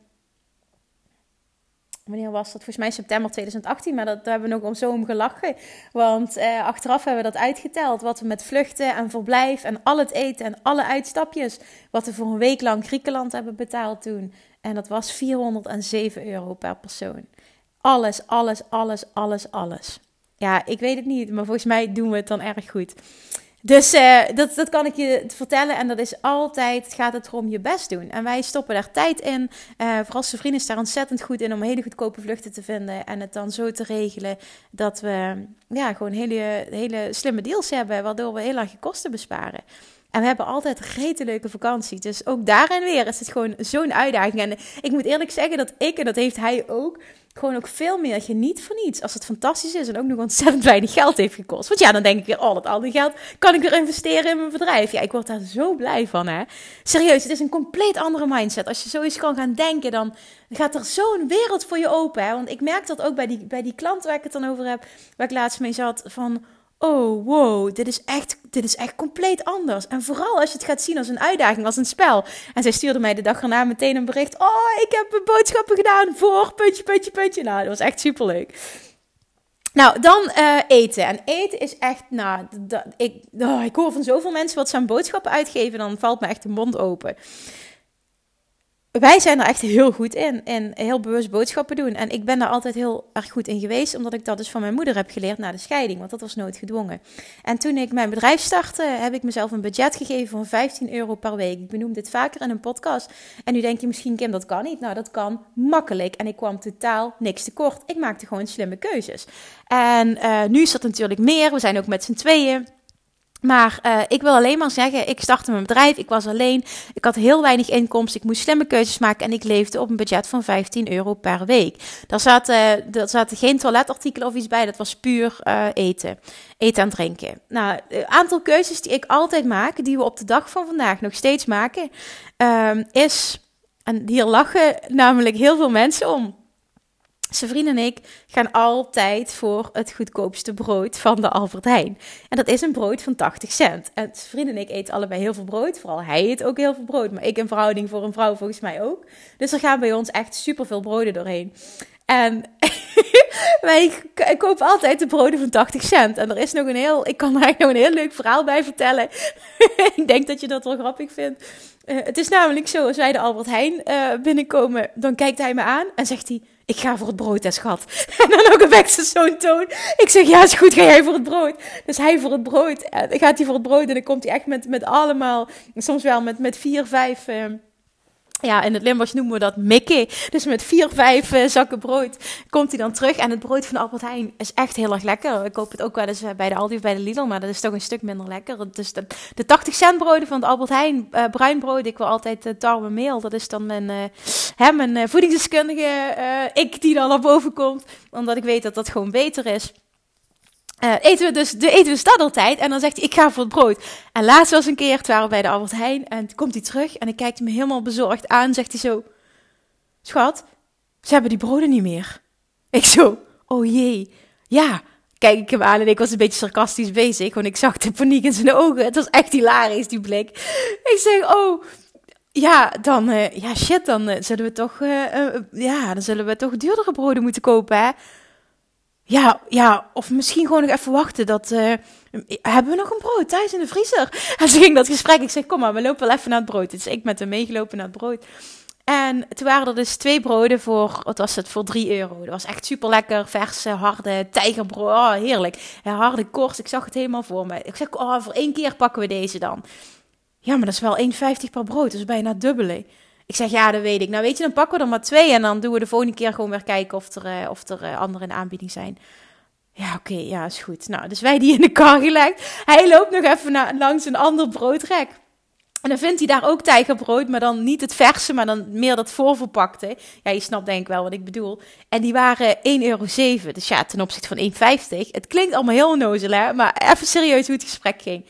wanneer was dat? Volgens mij september 2018, maar dat, daar hebben we nog om zo om gelachen. Want eh, achteraf hebben we dat uitgeteld. Wat we met vluchten en verblijf en al het eten en alle uitstapjes. Wat we voor een week lang Griekenland hebben betaald toen. En dat was 407 euro per persoon. Alles, alles, alles, alles, alles. Ja, ik weet het niet, maar volgens mij doen we het dan erg goed. Dus uh, dat, dat kan ik je vertellen. En dat is altijd, gaat het erom je best doen. En wij stoppen daar tijd in. Uh, vooral zijn vrienden is daar ontzettend goed in om hele goedkope vluchten te vinden. En het dan zo te regelen dat we ja, gewoon hele, hele slimme deals hebben. Waardoor we heel erg kosten besparen. En we hebben altijd een leuke vakantie. Dus ook daarin weer is het gewoon zo'n uitdaging. En ik moet eerlijk zeggen dat ik, en dat heeft hij ook, gewoon ook veel meer geniet van iets. Als het fantastisch is en ook nog ontzettend weinig geld heeft gekost. Want ja, dan denk ik weer, oh, dat al die geld kan ik weer investeren in mijn bedrijf. Ja, ik word daar zo blij van, hè. Serieus, het is een compleet andere mindset. Als je zoiets kan gaan denken, dan gaat er zo'n wereld voor je open, hè. Want ik merk dat ook bij die, bij die klant waar ik het dan over heb, waar ik laatst mee zat, van oh wow, dit is, echt, dit is echt compleet anders. En vooral als je het gaat zien als een uitdaging, als een spel. En zij stuurde mij de dag erna meteen een bericht. Oh, ik heb mijn boodschappen gedaan voor puntje, puntje, puntje. Nou, dat was echt superleuk. Nou, dan uh, eten. En eten is echt, nou, ik, oh, ik hoor van zoveel mensen wat ze aan boodschappen uitgeven, dan valt me echt de mond open wij zijn er echt heel goed in. En heel bewust boodschappen doen. En ik ben daar altijd heel erg goed in geweest. Omdat ik dat dus van mijn moeder heb geleerd na de scheiding. Want dat was nooit gedwongen. En toen ik mijn bedrijf startte, heb ik mezelf een budget gegeven van 15 euro per week. Ik benoem dit vaker in een podcast. En nu denk je misschien, Kim, dat kan niet. Nou, dat kan makkelijk. En ik kwam totaal niks tekort. Ik maakte gewoon slimme keuzes. En uh, nu is dat natuurlijk meer. We zijn ook met z'n tweeën. Maar uh, ik wil alleen maar zeggen, ik startte mijn bedrijf, ik was alleen, ik had heel weinig inkomsten, ik moest slimme keuzes maken en ik leefde op een budget van 15 euro per week. Daar zaten, daar zaten geen toiletartikelen of iets bij, dat was puur uh, eten, eten en drinken. Nou, een aantal keuzes die ik altijd maak, die we op de dag van vandaag nog steeds maken, uh, is, en hier lachen namelijk heel veel mensen om, zijn vriend en ik gaan altijd voor het goedkoopste brood van de Albert Heijn. En dat is een brood van 80 cent. En zijn vriend en ik eten allebei heel veel brood. Vooral hij eet ook heel veel brood. Maar ik in verhouding voor een vrouw volgens mij ook. Dus er gaan bij ons echt superveel broden doorheen. En wij kopen altijd de broden van 80 cent. En er is nog een heel, ik kan eigenlijk nog een heel leuk verhaal bij vertellen. ik denk dat je dat wel grappig vindt. Uh, het is namelijk zo, als wij de Albert Heijn uh, binnenkomen, dan kijkt hij me aan en zegt hij ik ga voor het brood, hè, schat. En dan ook een ze zo'n toon. Ik zeg, ja, is goed, ga jij voor het brood. Dus hij voor het brood. En dan gaat hij voor het brood en dan komt hij echt met, met allemaal, soms wel met, met vier, vijf... Uh, ja, in het Limburgs noemen we dat Mickey. Dus met vier, vijf uh, zakken brood komt hij dan terug. En het brood van de Albert Heijn is echt heel erg lekker. Ik koop het ook wel eens eh, bij de Aldi of bij de Lidl, maar dat is toch een stuk minder lekker. Dus de, de 80 cent broden van de Albert Heijn, uh, bruin brood, ik wil altijd uh, tarwe meel. Dat is dan mijn, hè, mijn voedingsdeskundige, ik die dan naar boven komt. Omdat ik weet dat dat gewoon beter is. Uh, eten we dus de eten we dat altijd. En dan zegt hij, ik ga voor het brood. En laatst was een keer, toen waren bij de Albert Heijn. En komt hij terug en ik kijk me helemaal bezorgd aan. Zegt hij zo, schat, ze hebben die broden niet meer. Ik zo, oh jee. Ja, kijk ik hem aan en ik was een beetje sarcastisch bezig. Want ik zag de paniek in zijn ogen. Het was echt hilarisch, die blik. Ik zeg, oh, ja, dan, uh, ja shit, dan uh, zullen we toch, ja, dan zullen we toch duurdere broden moeten kopen, hè. Ja, ja, of misschien gewoon nog even wachten. Dat, uh, hebben we nog een brood thuis in de vriezer? En ze ging dat gesprek. Ik zeg, kom maar, we lopen wel even naar het brood. Dus ik met hem meegelopen naar het brood. En toen waren er dus twee broden voor, wat was het, voor 3 euro. Dat was echt super lekker, verse, harde tijgerbrood. Oh, heerlijk. Harde korst, ik zag het helemaal voor me. Ik zeg, oh, voor één keer pakken we deze dan. Ja, maar dat is wel 1,50 per brood, dus bijna dubbele. Ik zeg, ja, dat weet ik. Nou, weet je, dan pakken we er maar twee en dan doen we de volgende keer gewoon weer kijken of er, uh, of er uh, andere in aanbieding zijn. Ja, oké, ja, is goed. Nou, dus wij die in de kar gelegd. Hij loopt nog even naar, langs een ander broodrek. En dan vindt hij daar ook tijgerbrood, maar dan niet het verse, maar dan meer dat voorverpakte. Ja, je snapt denk ik wel wat ik bedoel. En die waren 1,07 euro. Dus ja, ten opzichte van 1,50. Het klinkt allemaal heel nozel, hè? Maar even serieus hoe het gesprek ging.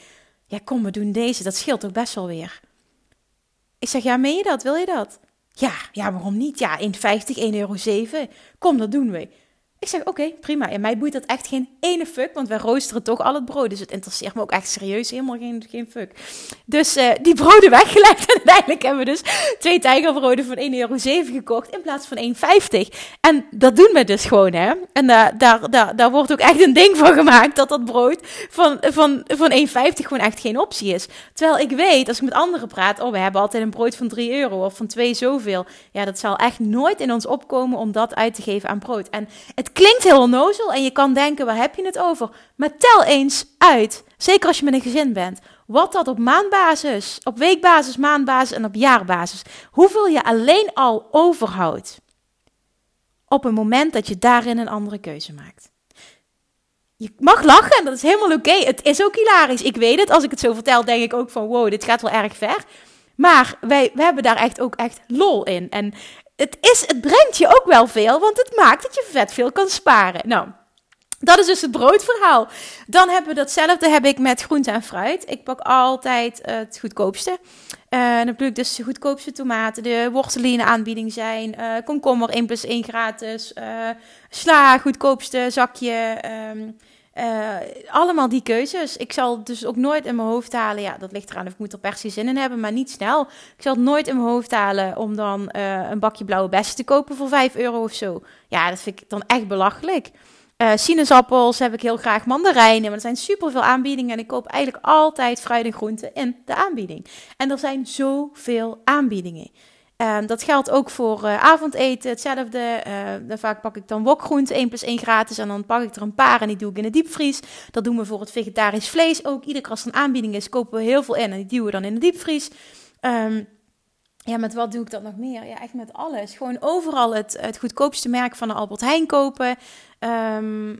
Ja, kom, we doen deze. Dat scheelt ook best wel weer. Ik zeg, ja, meen je dat? Wil je dat? Ja, ja, waarom niet? Ja, 1,50, 1,07 euro. Kom, dat doen we. Ik zeg, oké, prima. En mij boeit dat echt geen ene fuck, want wij roosteren toch al het brood. Dus het interesseert me ook echt serieus helemaal geen, geen fuck. Dus uh, die broden weggelegd. En uiteindelijk hebben we dus twee tijgerbroden van 1,07 euro gekocht in plaats van 1,50. En dat doen we dus gewoon, hè. En uh, daar, daar, daar wordt ook echt een ding van gemaakt dat dat brood van, van, van 1,50 gewoon echt geen optie is. Terwijl ik weet, als ik met anderen praat, oh, we hebben altijd een brood van 3 euro of van 2 zoveel. Ja, dat zal echt nooit in ons opkomen om dat uit te geven aan brood. En het het klinkt heel onnozel en je kan denken, waar heb je het over? Maar tel eens uit, zeker als je met een gezin bent, wat dat op maandbasis, op weekbasis, maandbasis en op jaarbasis, hoeveel je alleen al overhoudt op een moment dat je daarin een andere keuze maakt. je mag lachen en dat is helemaal oké. Het is ook hilarisch. Ik weet het. Als ik het zo vertel, denk ik ook van wow, dit gaat wel erg ver. Maar wij, hebben daar echt ook echt lol in. En het, is, het brengt je ook wel veel, want het maakt dat je vet veel kan sparen. Nou, dat is dus het broodverhaal. Dan hebben we datzelfde heb ik met groente en fruit. Ik pak altijd het goedkoopste. Uh, dan bedoel ik dus de goedkoopste tomaten, de wortelen in aanbieding zijn, uh, komkommer 1 plus 1 gratis, sla, goedkoopste zakje, um, allemaal die keuzes. Ik zal dus ook nooit in mijn hoofd halen, ja dat ligt eraan of ik moet er per se zin in hebben, maar niet snel. Ik zal het nooit in mijn hoofd halen om dan een bakje blauwe bessen te kopen voor 5 euro of zo. Ja, dat vind ik dan echt belachelijk. Uh, sinaasappels heb ik heel graag, mandarijnen. Maar er zijn superveel aanbiedingen. En ik koop eigenlijk altijd fruit en groenten in de aanbieding. En er zijn zoveel aanbiedingen. Uh, dat geldt ook voor uh, avondeten, hetzelfde. Uh, vaak pak ik dan wokgroenten, 1 plus 1 gratis. En dan pak ik er een paar en die doe ik in de diepvries. Dat doen we voor het vegetarisch vlees ook. Iedere keer als er een aanbieding is, kopen we heel veel in. En die duwen we dan in de diepvries. Um, ja, met wat doe ik dat nog meer? Ja, echt met alles. Gewoon overal het, het goedkoopste merk van de Albert Heijn kopen. Um,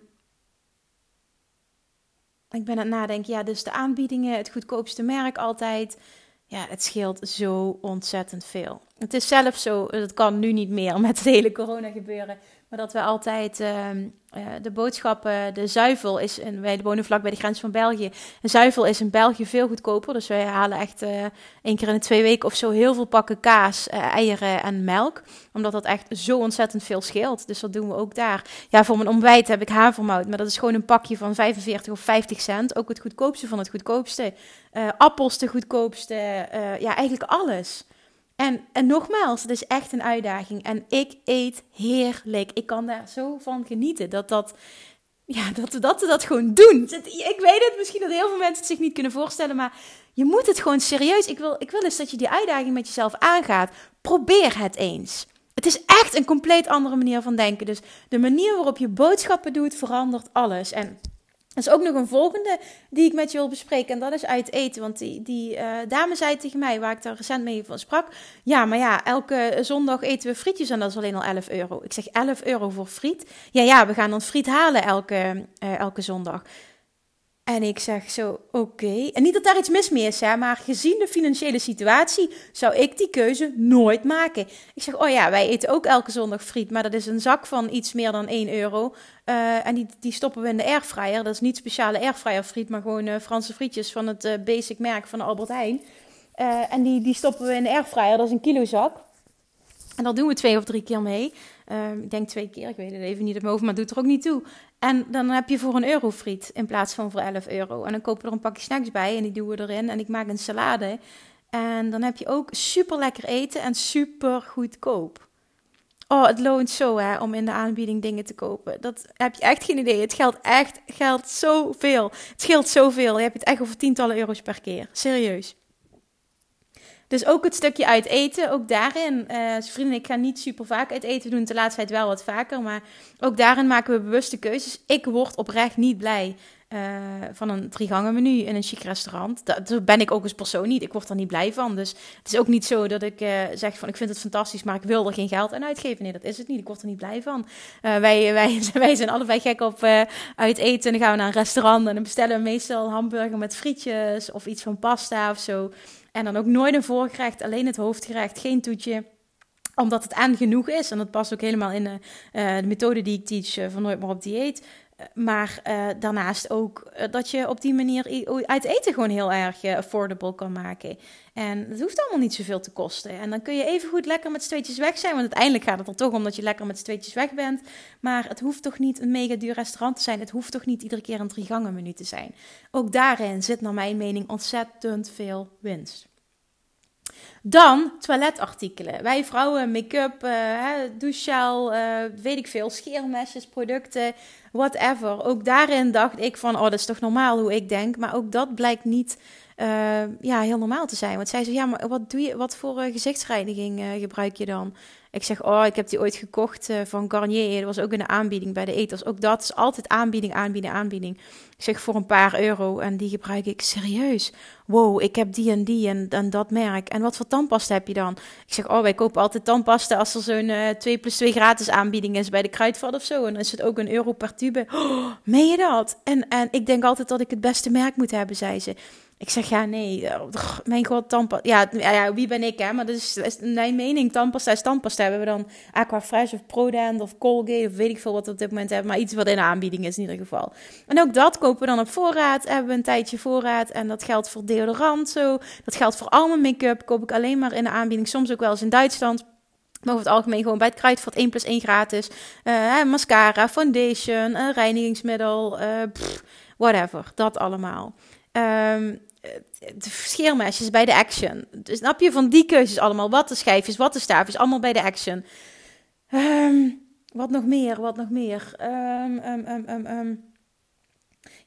ik ben aan het nadenken. Ja, dus de aanbiedingen, het goedkoopste merk altijd. Ja, het scheelt zo ontzettend veel. Het is zelfs zo, het kan nu niet meer met het hele corona gebeuren. Maar dat we altijd uh, de boodschappen, de zuivel is, en wij wonen vlak bij de grens van België. Een zuivel is in België veel goedkoper. Dus wij halen echt uh, één keer in de twee weken of zo heel veel pakken kaas, uh, eieren en melk. Omdat dat echt zo ontzettend veel scheelt. Dus dat doen we ook daar. Ja, voor mijn ontbijt heb ik havermout. Maar dat is gewoon een pakje van 45 of 50 cent. Ook het goedkoopste van het goedkoopste. appels de goedkoopste. ja, eigenlijk alles. En, en nogmaals, het is echt een uitdaging. En ik eet heerlijk. Ik kan daar zo van genieten. Dat, dat, ja, dat, we, dat we dat gewoon doen. Ik weet het, misschien dat heel veel mensen het zich niet kunnen voorstellen. Maar je moet het gewoon serieus. Ik wil, ik wil eens dat je die uitdaging met jezelf aangaat. Probeer het eens. Het is echt een compleet andere manier van denken. Dus de manier waarop je boodschappen doet, verandert alles. En er is ook nog een volgende die ik met je wil bespreken. En dat is uit eten. Want die, die uh, dame zei tegen mij, waar ik daar recent mee van sprak. Ja, maar ja, elke zondag eten we frietjes en dat is alleen al 11 euro. Ik zeg 11 euro voor friet. Ja, ja, we gaan dan friet halen elke, uh, elke zondag. En ik zeg zo, oké. En niet dat daar iets mis mee is, hè, maar gezien de financiële situatie zou ik die keuze nooit maken. Ik zeg, oh ja, wij eten ook elke zondag friet, maar dat is een zak van iets meer dan 1 euro. Uh, en die, die stoppen we in de airfryer. Dat is niet speciale airfryer friet, maar gewoon uh, Franse frietjes van het uh, basic merk van Albert Heijn. en die, die stoppen we in de airfryer, dat is een kilo zak. En dat doen we twee of drie keer mee. Ehm, ik denk twee keer, ik weet het even niet op mijn hoofd, maar doet er ook niet toe. En dan heb je voor een euro friet in plaats van voor 11 euro. En dan kopen we er een pakje snacks bij en die doen we erin. En ik maak een salade. En dan heb je ook super lekker eten en super goedkoop. Oh, het loont zo hè, om in de aanbieding dingen te kopen. Dat heb je echt geen idee. Het geldt echt geldt zoveel. Het scheelt zoveel. Je hebt het echt over tientallen euro's per keer. Serieus. Dus ook het stukje uit eten, ook daarin. Uh, vrienden, ik ga niet super vaak uit eten doen. De laatste tijd wel wat vaker. Maar ook daarin maken we bewuste keuzes. Ik word oprecht niet blij uh, van een gangen menu in een chic restaurant. Dat, ben ik ook als persoon niet. Ik word er niet blij van. Dus het is ook niet zo dat ik uh, zeg van ik vind het fantastisch, maar ik wil er geen geld aan uitgeven. Nee, dat is het niet. Ik word er niet blij van. Wij, wij, wij zijn allebei gek op uit eten. En dan gaan we naar een restaurant en dan bestellen we meestal hamburger met frietjes of iets van pasta of zo. En dan ook nooit een voorgerecht, alleen het hoofdgerecht, geen toetje omdat het aan genoeg is. En dat past ook helemaal in de, uh, de methode die ik teach van Nooit meer op dieet. Maar daarnaast ook dat je op die manier uit eten gewoon heel erg affordable kan maken. En het hoeft allemaal niet zoveel te kosten. En dan kun je even goed lekker met z'n weg zijn. Want uiteindelijk gaat het er toch om dat je lekker met z'n weg bent. Maar het hoeft toch niet een mega duur restaurant te zijn. Het hoeft toch niet iedere keer een drie gangen menu te zijn. Ook daarin zit naar mijn mening ontzettend veel winst. Dan toiletartikelen. Wij vrouwen, make-up, uh, douchegel, uh, weet ik veel, scheermesjes, producten, whatever. Ook daarin dacht ik van, oh, dat is toch normaal hoe ik denk. Maar ook dat blijkt niet uh, ja, heel normaal te zijn. Want zij zei, ja, maar wat, doe je, wat voor gezichtsreiniging gebruik je dan? Ik zeg, oh, ik heb die ooit gekocht uh, van Garnier. Dat was ook de aanbieding bij de eters. Ook dat is altijd aanbieding, aanbieding, aanbieding. Ik zeg voor een paar euro en die gebruik ik serieus. Wow, ik heb die en die en, en dat merk. En wat voor tandpasta heb je dan? Ik zeg, oh, wij kopen altijd tandpasta als er zo'n uh, 2 plus 2 gratis aanbieding is bij de Kruidvat of zo. En dan is het ook een euro per tube. Oh, meen je dat? En, en ik denk altijd dat ik het beste merk moet hebben, zei ze. Ik zeg, ja, nee, oh, mijn god, tandpasta. Ja, ja, wie ben ik, hè? Maar dat is, is mijn mening. Tandpasta is tandpasta. Hebben we dan Aquafresh of Prodent of Colgate of weet ik veel wat we op dit moment hebben. Maar iets wat in de aanbieding is in ieder geval. En ook dat kopen we dan op voorraad. Hebben we een tijdje voorraad. En dat geldt voor deodorant zo. Dat geldt voor al mijn make-up. Koop ik alleen maar in de aanbieding. Soms ook wel eens in Duitsland. Maar over het algemeen gewoon bij het Kruidvat 1 plus 1 gratis. Uh, mascara, foundation, een reinigingsmiddel, uh, whatever. Dat allemaal. Um, de scheermesjes bij de Action. Dus snap je van die keuzes allemaal? Wat de schijfjes, wat de staafjes, allemaal bij de Action. Um, wat nog meer, wat nog meer? Um,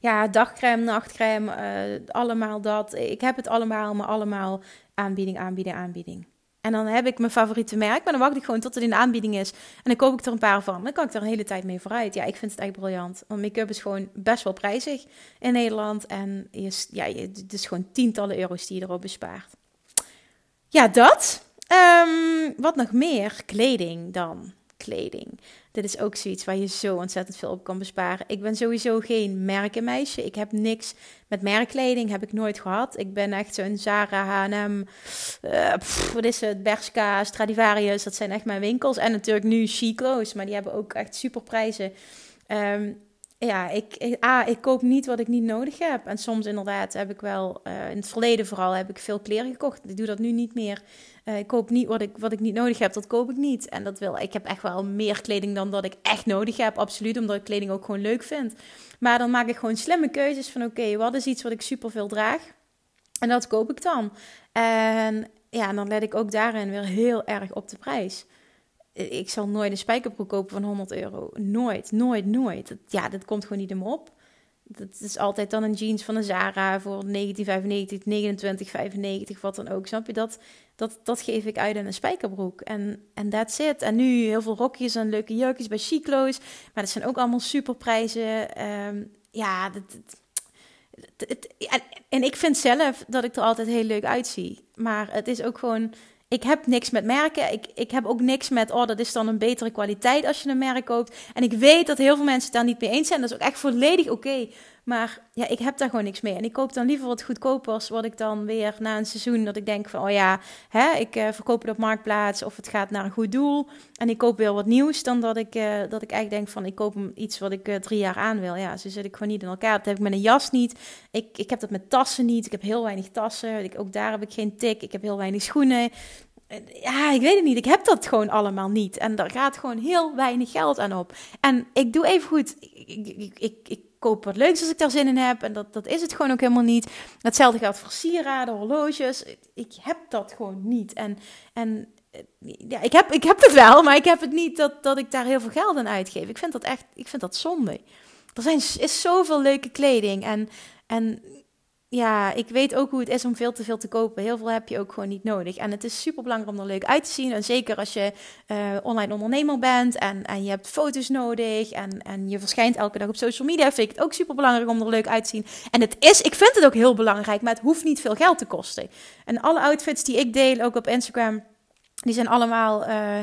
ja, dagcrème, nachtcrème, uh, allemaal dat. Ik heb het allemaal, maar allemaal aanbieding, aanbieding, aanbieding. En dan heb ik mijn favoriete merk, maar dan wacht ik gewoon tot het in de aanbieding is. En dan koop ik er een paar van. Dan kan ik er een hele tijd mee vooruit. Ja, ik vind het echt briljant. Want make-up is gewoon best wel prijzig in Nederland. En je, ja, het is gewoon tientallen euro's die je erop bespaart. Ja, dat. Um, wat nog meer? Kleding dan. Kleding. Dit is ook zoiets waar je zo ontzettend veel op kan besparen. Ik ben sowieso geen merkenmeisje. Ik heb niks met merkkleding, heb ik nooit gehad. Ik ben echt zo'n Zara, H&M, uh, wat is het, Bershka, Stradivarius. Dat zijn echt mijn winkels. En natuurlijk nu Chiclo's, maar die hebben ook echt super prijzen. Um, ja, ik, ik, A, ik koop niet wat ik niet nodig heb. En soms inderdaad heb ik wel, uh, in het verleden vooral, heb ik veel kleren gekocht. Ik doe dat nu niet meer. Uh, ik koop niet wat ik, wat ik niet nodig heb, dat koop ik niet. En dat wil, ik heb echt wel meer kleding dan dat ik echt nodig heb, absoluut. Omdat ik kleding ook gewoon leuk vind. Maar dan maak ik gewoon slimme keuzes van oké, wat is iets wat ik super veel draag? En dat koop ik dan. En ja, dan let ik ook daarin weer heel erg op de prijs ik zal nooit een spijkerbroek kopen van 100 euro. Nooit, nooit, nooit. ja, dat komt gewoon niet me op. Dat is altijd dan een jeans van een Zara voor 1995, 29,95, wat dan ook. Snap je? Dat, dat, dat geef ik uit in een spijkerbroek. En, en that's it. En nu heel veel rokjes en leuke jurkjes bij Chiclo's. Maar dat zijn ook allemaal superprijzen. Um, ja, dat, en ik vind zelf dat ik er altijd heel leuk uitzie. Maar het is ook gewoon ik heb niks met merken. Ik, ik heb ook niks met, oh, dat is dan een betere kwaliteit als je een merk koopt. En ik weet dat heel veel mensen het daar niet mee eens zijn. Dat is ook echt volledig oké. Maar ja, ik heb daar gewoon niks mee. En ik koop dan liever wat goedkopers, wat ik dan weer na een seizoen, dat ik denk van, oh ja, hè, ik uh, verkoop het op Marktplaats of het gaat naar een goed doel. En ik koop weer wat nieuws, dan dat ik, uh, dat ik eigenlijk denk van, ik koop iets wat ik uh, drie jaar aan wil. Ja, zo zit ik gewoon niet in elkaar. Dat heb ik met een jas niet. Ik, ik heb dat met tassen niet. Ik heb heel weinig tassen. Ik, ook daar heb ik geen tik. Ik heb heel weinig schoenen ja, ik weet het niet. Ik heb dat gewoon allemaal niet. En daar gaat gewoon heel weinig geld aan op. En ik doe even goed. Ik, ik, ik koop wat leuks als ik daar zin in heb. En dat, dat is het gewoon ook helemaal niet. Hetzelfde geldt voor sieraden, horloges. Ik heb dat gewoon niet. En, en ja, ik heb, ik heb het wel, maar ik heb het niet dat, dat ik daar heel veel geld aan uitgeef. Ik vind dat echt, ik vind dat zonde. Er zijn, is zoveel leuke kleding. En, en ja, ik weet ook hoe het is om veel te veel te kopen. Heel veel heb je ook gewoon niet nodig. En het is super belangrijk om er leuk uit te zien. En zeker als je uh, online ondernemer bent en, en je hebt foto's nodig en, en je verschijnt elke dag op social media, vind ik het ook super belangrijk om er leuk uit te zien. En het is, ik vind het ook heel belangrijk, maar het hoeft niet veel geld te kosten. En alle outfits die ik deel, ook op Instagram, die zijn allemaal. Uh,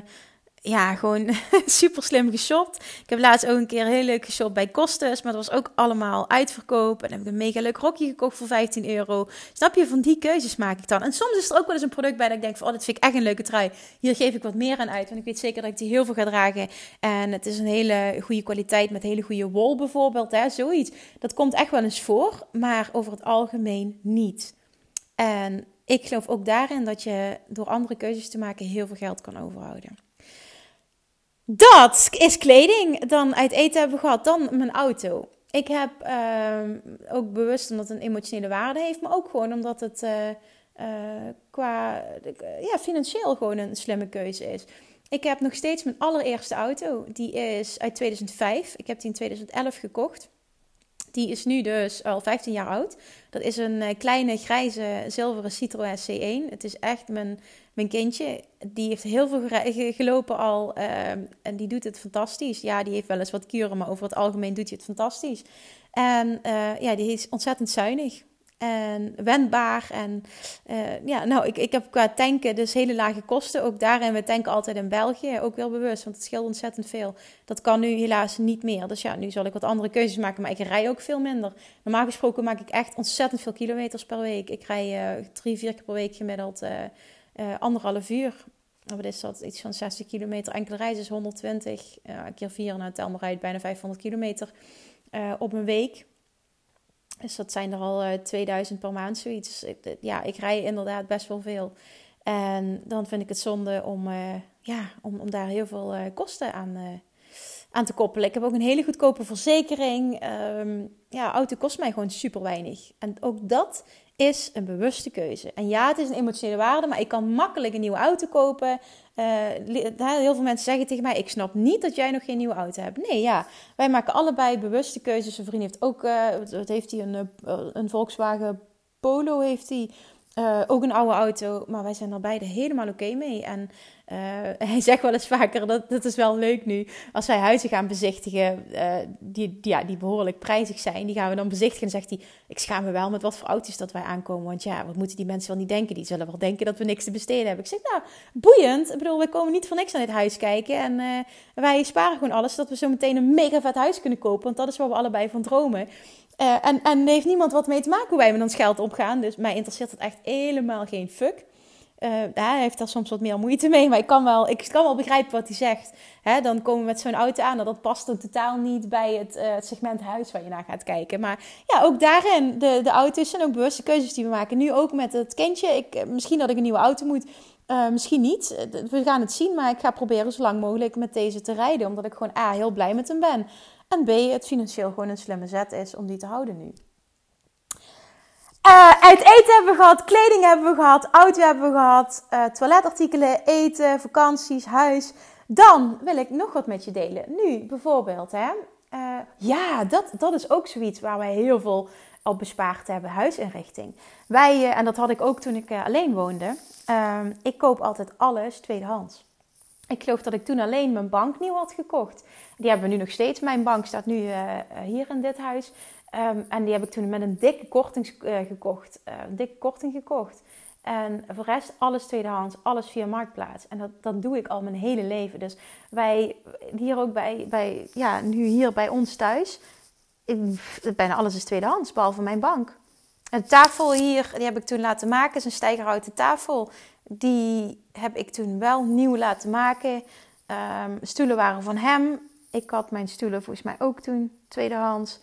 ja, gewoon super slim geshopt. Ik heb laatst ook een keer heel leuk geshopt bij Kostes, maar dat was ook allemaal uitverkoop. En heb ik een mega leuk rokje gekocht voor 15 euro. Snap je, van die keuzes maak ik dan. En soms is er ook wel eens een product bij dat ik denk van, oh, dit vind ik echt een leuke trui. Hier geef ik wat meer aan uit, want ik weet zeker dat ik die heel veel ga dragen. En het is een hele goede kwaliteit met hele goede wol bijvoorbeeld, hè, zoiets. Dat komt echt wel eens voor, maar over het algemeen niet. En ik geloof ook daarin dat je door andere keuzes te maken heel veel geld kan overhouden. Dat is kleding. Dan uit eten hebben gehad. Dan mijn auto. Ik heb uh, ook bewust omdat het een emotionele waarde heeft, maar ook gewoon omdat het uh, uh, qua ja, financieel gewoon een slimme keuze is. Ik heb nog steeds mijn allereerste auto. Die is uit 2005. Ik heb die in 2011 gekocht. Die is nu dus al 15 jaar oud. Dat is een eh, kleine grijze zilveren Citroën C1. Het is echt mijn, mijn kindje. Die heeft heel veel gelopen al ehm, en die doet het fantastisch. Ja, die heeft wel eens wat kuren, maar over het algemeen doet hij het fantastisch. En uh, ja, die is ontzettend zuinig en wendbaar. En uh, ja, nou, ik, ik heb qua tanken dus hele lage kosten. Ook daarin, we tanken altijd in België, ook wel bewust, want het scheelt ontzettend veel. Dat kan nu helaas niet meer. Dus ja, nu zal ik wat andere keuzes maken, maar ik rij ook veel minder. Normaal gesproken maak ik echt ontzettend veel kilometers per week. Ik rij uh, drie, vier keer per week gemiddeld anderhalf uur. Wat is dat? Iets van 60 kilometer. Enkele reizen is 120. keer vier, nou tel maar uit, bijna 500 kilometer op een week. Dus dat zijn er al uh, eh, 2000 per maand zoiets. Eh, ja, ik rij inderdaad best wel veel. En dan vind ik het zonde om, uh, ja, om, om daar heel veel uh, kosten aan, aan te koppelen. Ik heb ook een hele goedkope verzekering. Um, ja, auto kost mij gewoon super weinig. En ook dat is een bewuste keuze. En ja, het is een emotionele waarde, maar ik kan makkelijk een nieuwe auto kopen. Uh, heel veel mensen zeggen tegen mij: Ik snap niet dat jij nog geen nieuwe auto hebt. Nee, ja, wij maken allebei bewuste keuzes. Een vriend heeft ook, uh, wat heeft hij, een, een Volkswagen Polo heeft hij. Uh, ook een oude auto, maar wij zijn er beide helemaal oké mee. En uh, hij zegt wel eens vaker, dat, dat is wel leuk nu, als wij huizen gaan bezichtigen uh, die, die, ja, die behoorlijk prijzig zijn, die gaan we dan bezichtigen. En zegt hij, ik schaam me wel met wat voor auto's dat wij aankomen. Want ja, wat moeten die mensen wel niet denken? Die zullen wel denken dat we niks te besteden hebben. Ik zeg, nou, boeiend. Ik bedoel, we komen niet voor niks aan dit huis kijken. En wij sparen gewoon alles, zodat we zo meteen een mega vet huis kunnen kopen. Want dat is waar we allebei van dromen. Uh, en, en heeft niemand wat mee te maken hoe wij met ons geld opgaan. Dus mij interesseert het echt helemaal geen fuck. Uh, hij heeft daar soms wat meer moeite mee, maar ik kan wel, ik kan wel begrijpen wat hij zegt. Hè, dan komen we met zo'n auto aan, dat past dan totaal niet bij het, uh, het, segment huis waar je naar gaat kijken. Maar ja, ook daarin, de, de auto's zijn ook bewuste keuzes die we maken. Nu ook met het kindje, ik, misschien dat ik een nieuwe auto moet, misschien niet. We gaan het zien, maar ik ga proberen zo lang mogelijk met deze te rijden. Omdat ik gewoon A, heel blij met hem ben. En B, het financieel gewoon een slimme zet is om die te houden nu. Uh, uit eten hebben we gehad, kleding hebben we gehad, auto hebben we gehad, uh, toiletartikelen, eten, vakanties, huis. Dan wil ik nog wat met je delen. Nu bijvoorbeeld, hè. Uh, ja, dat, dat is ook zoiets waar wij heel veel op bespaard hebben. Huisinrichting. Wij, en dat had ik ook toen ik alleen woonde. Ehm, ik koop altijd alles tweedehands. Ik geloof dat ik toen alleen mijn bank nieuw had gekocht. Die hebben we nu nog steeds. Mijn bank staat nu uh, hier in dit huis. Um, en die heb ik toen met een dikke korting uh, gekocht. Uh, een dikke korting gekocht. En voor de rest alles tweedehands, alles via Marktplaats. En dat, dat doe ik al mijn hele leven. Dus wij, hier ook bij, bij ja, nu hier bij ons thuis, bijna alles is tweedehands, behalve mijn bank. Een tafel hier, die heb ik toen laten maken, is een stijgerhouten tafel. Die heb ik toen wel nieuw laten maken. Um, stoelen waren van hem. Ik had mijn stoelen volgens mij ook toen tweedehands.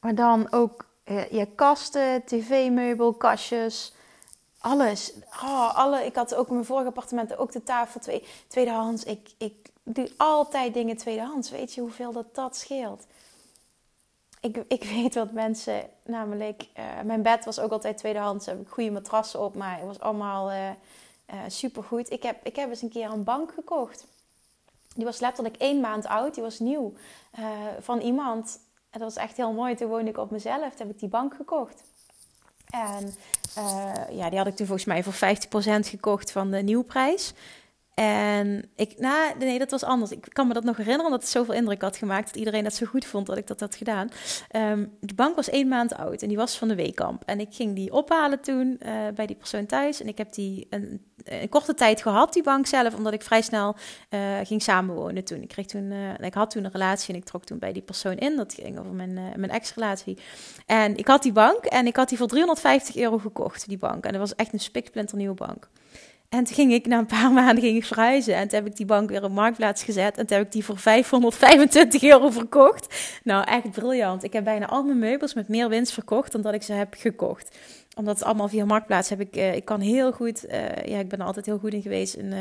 Maar dan ook uh, je kasten, tv-meubel, kastjes, alles. Oh, alle, ik had ook in mijn vorige appartementen ook de tafel twee, tweedehands. Ik, ik doe altijd dingen tweedehands. Weet je hoeveel dat, dat scheelt? Ik, ik weet wat mensen, namelijk, uh, mijn bed was ook altijd tweedehands. Heb ik goede matrassen op, maar het was allemaal uh, uh, supergoed. Ik heb, ik heb eens een keer een bank gekocht. Die was letterlijk één maand oud, die was nieuw. van iemand en dat was echt heel mooi. Toen woonde ik op mezelf. Heb ik die bank gekocht. En ja, die had ik toen volgens mij voor 50% gekocht van de nieuwprijs. En ik, nou, nee, dat was anders. Ik kan me dat nog herinneren, omdat het zoveel indruk had gemaakt. Dat iedereen dat zo goed vond dat ik dat had gedaan. Um, die bank was één maand oud en die was van de weekamp. En ik ging die ophalen toen uh, bij die persoon thuis. En ik heb die een, korte tijd gehad, die bank zelf, omdat ik vrij snel uh, ging samenwonen toen. Ik, kreeg toen uh, ik had toen een relatie en ik trok toen bij die persoon in. Dat ging over mijn, mijn ex-relatie. En ik had die bank en ik had die voor 350 euro gekocht, die bank. En dat was echt een spiksplinter nieuwe bank. En toen ging ik na een paar maanden ging ik verhuizen. En toen heb ik die bank weer op marktplaats gezet. En toen heb ik die voor 525 euro verkocht. Nou, echt briljant. Ik heb bijna al mijn meubels met meer winst verkocht dan dat ik ze heb gekocht. Omdat het allemaal via marktplaats heb ik... Uh, ik kan heel goed... Uh, ja, ik ben er altijd heel goed in geweest. In, uh,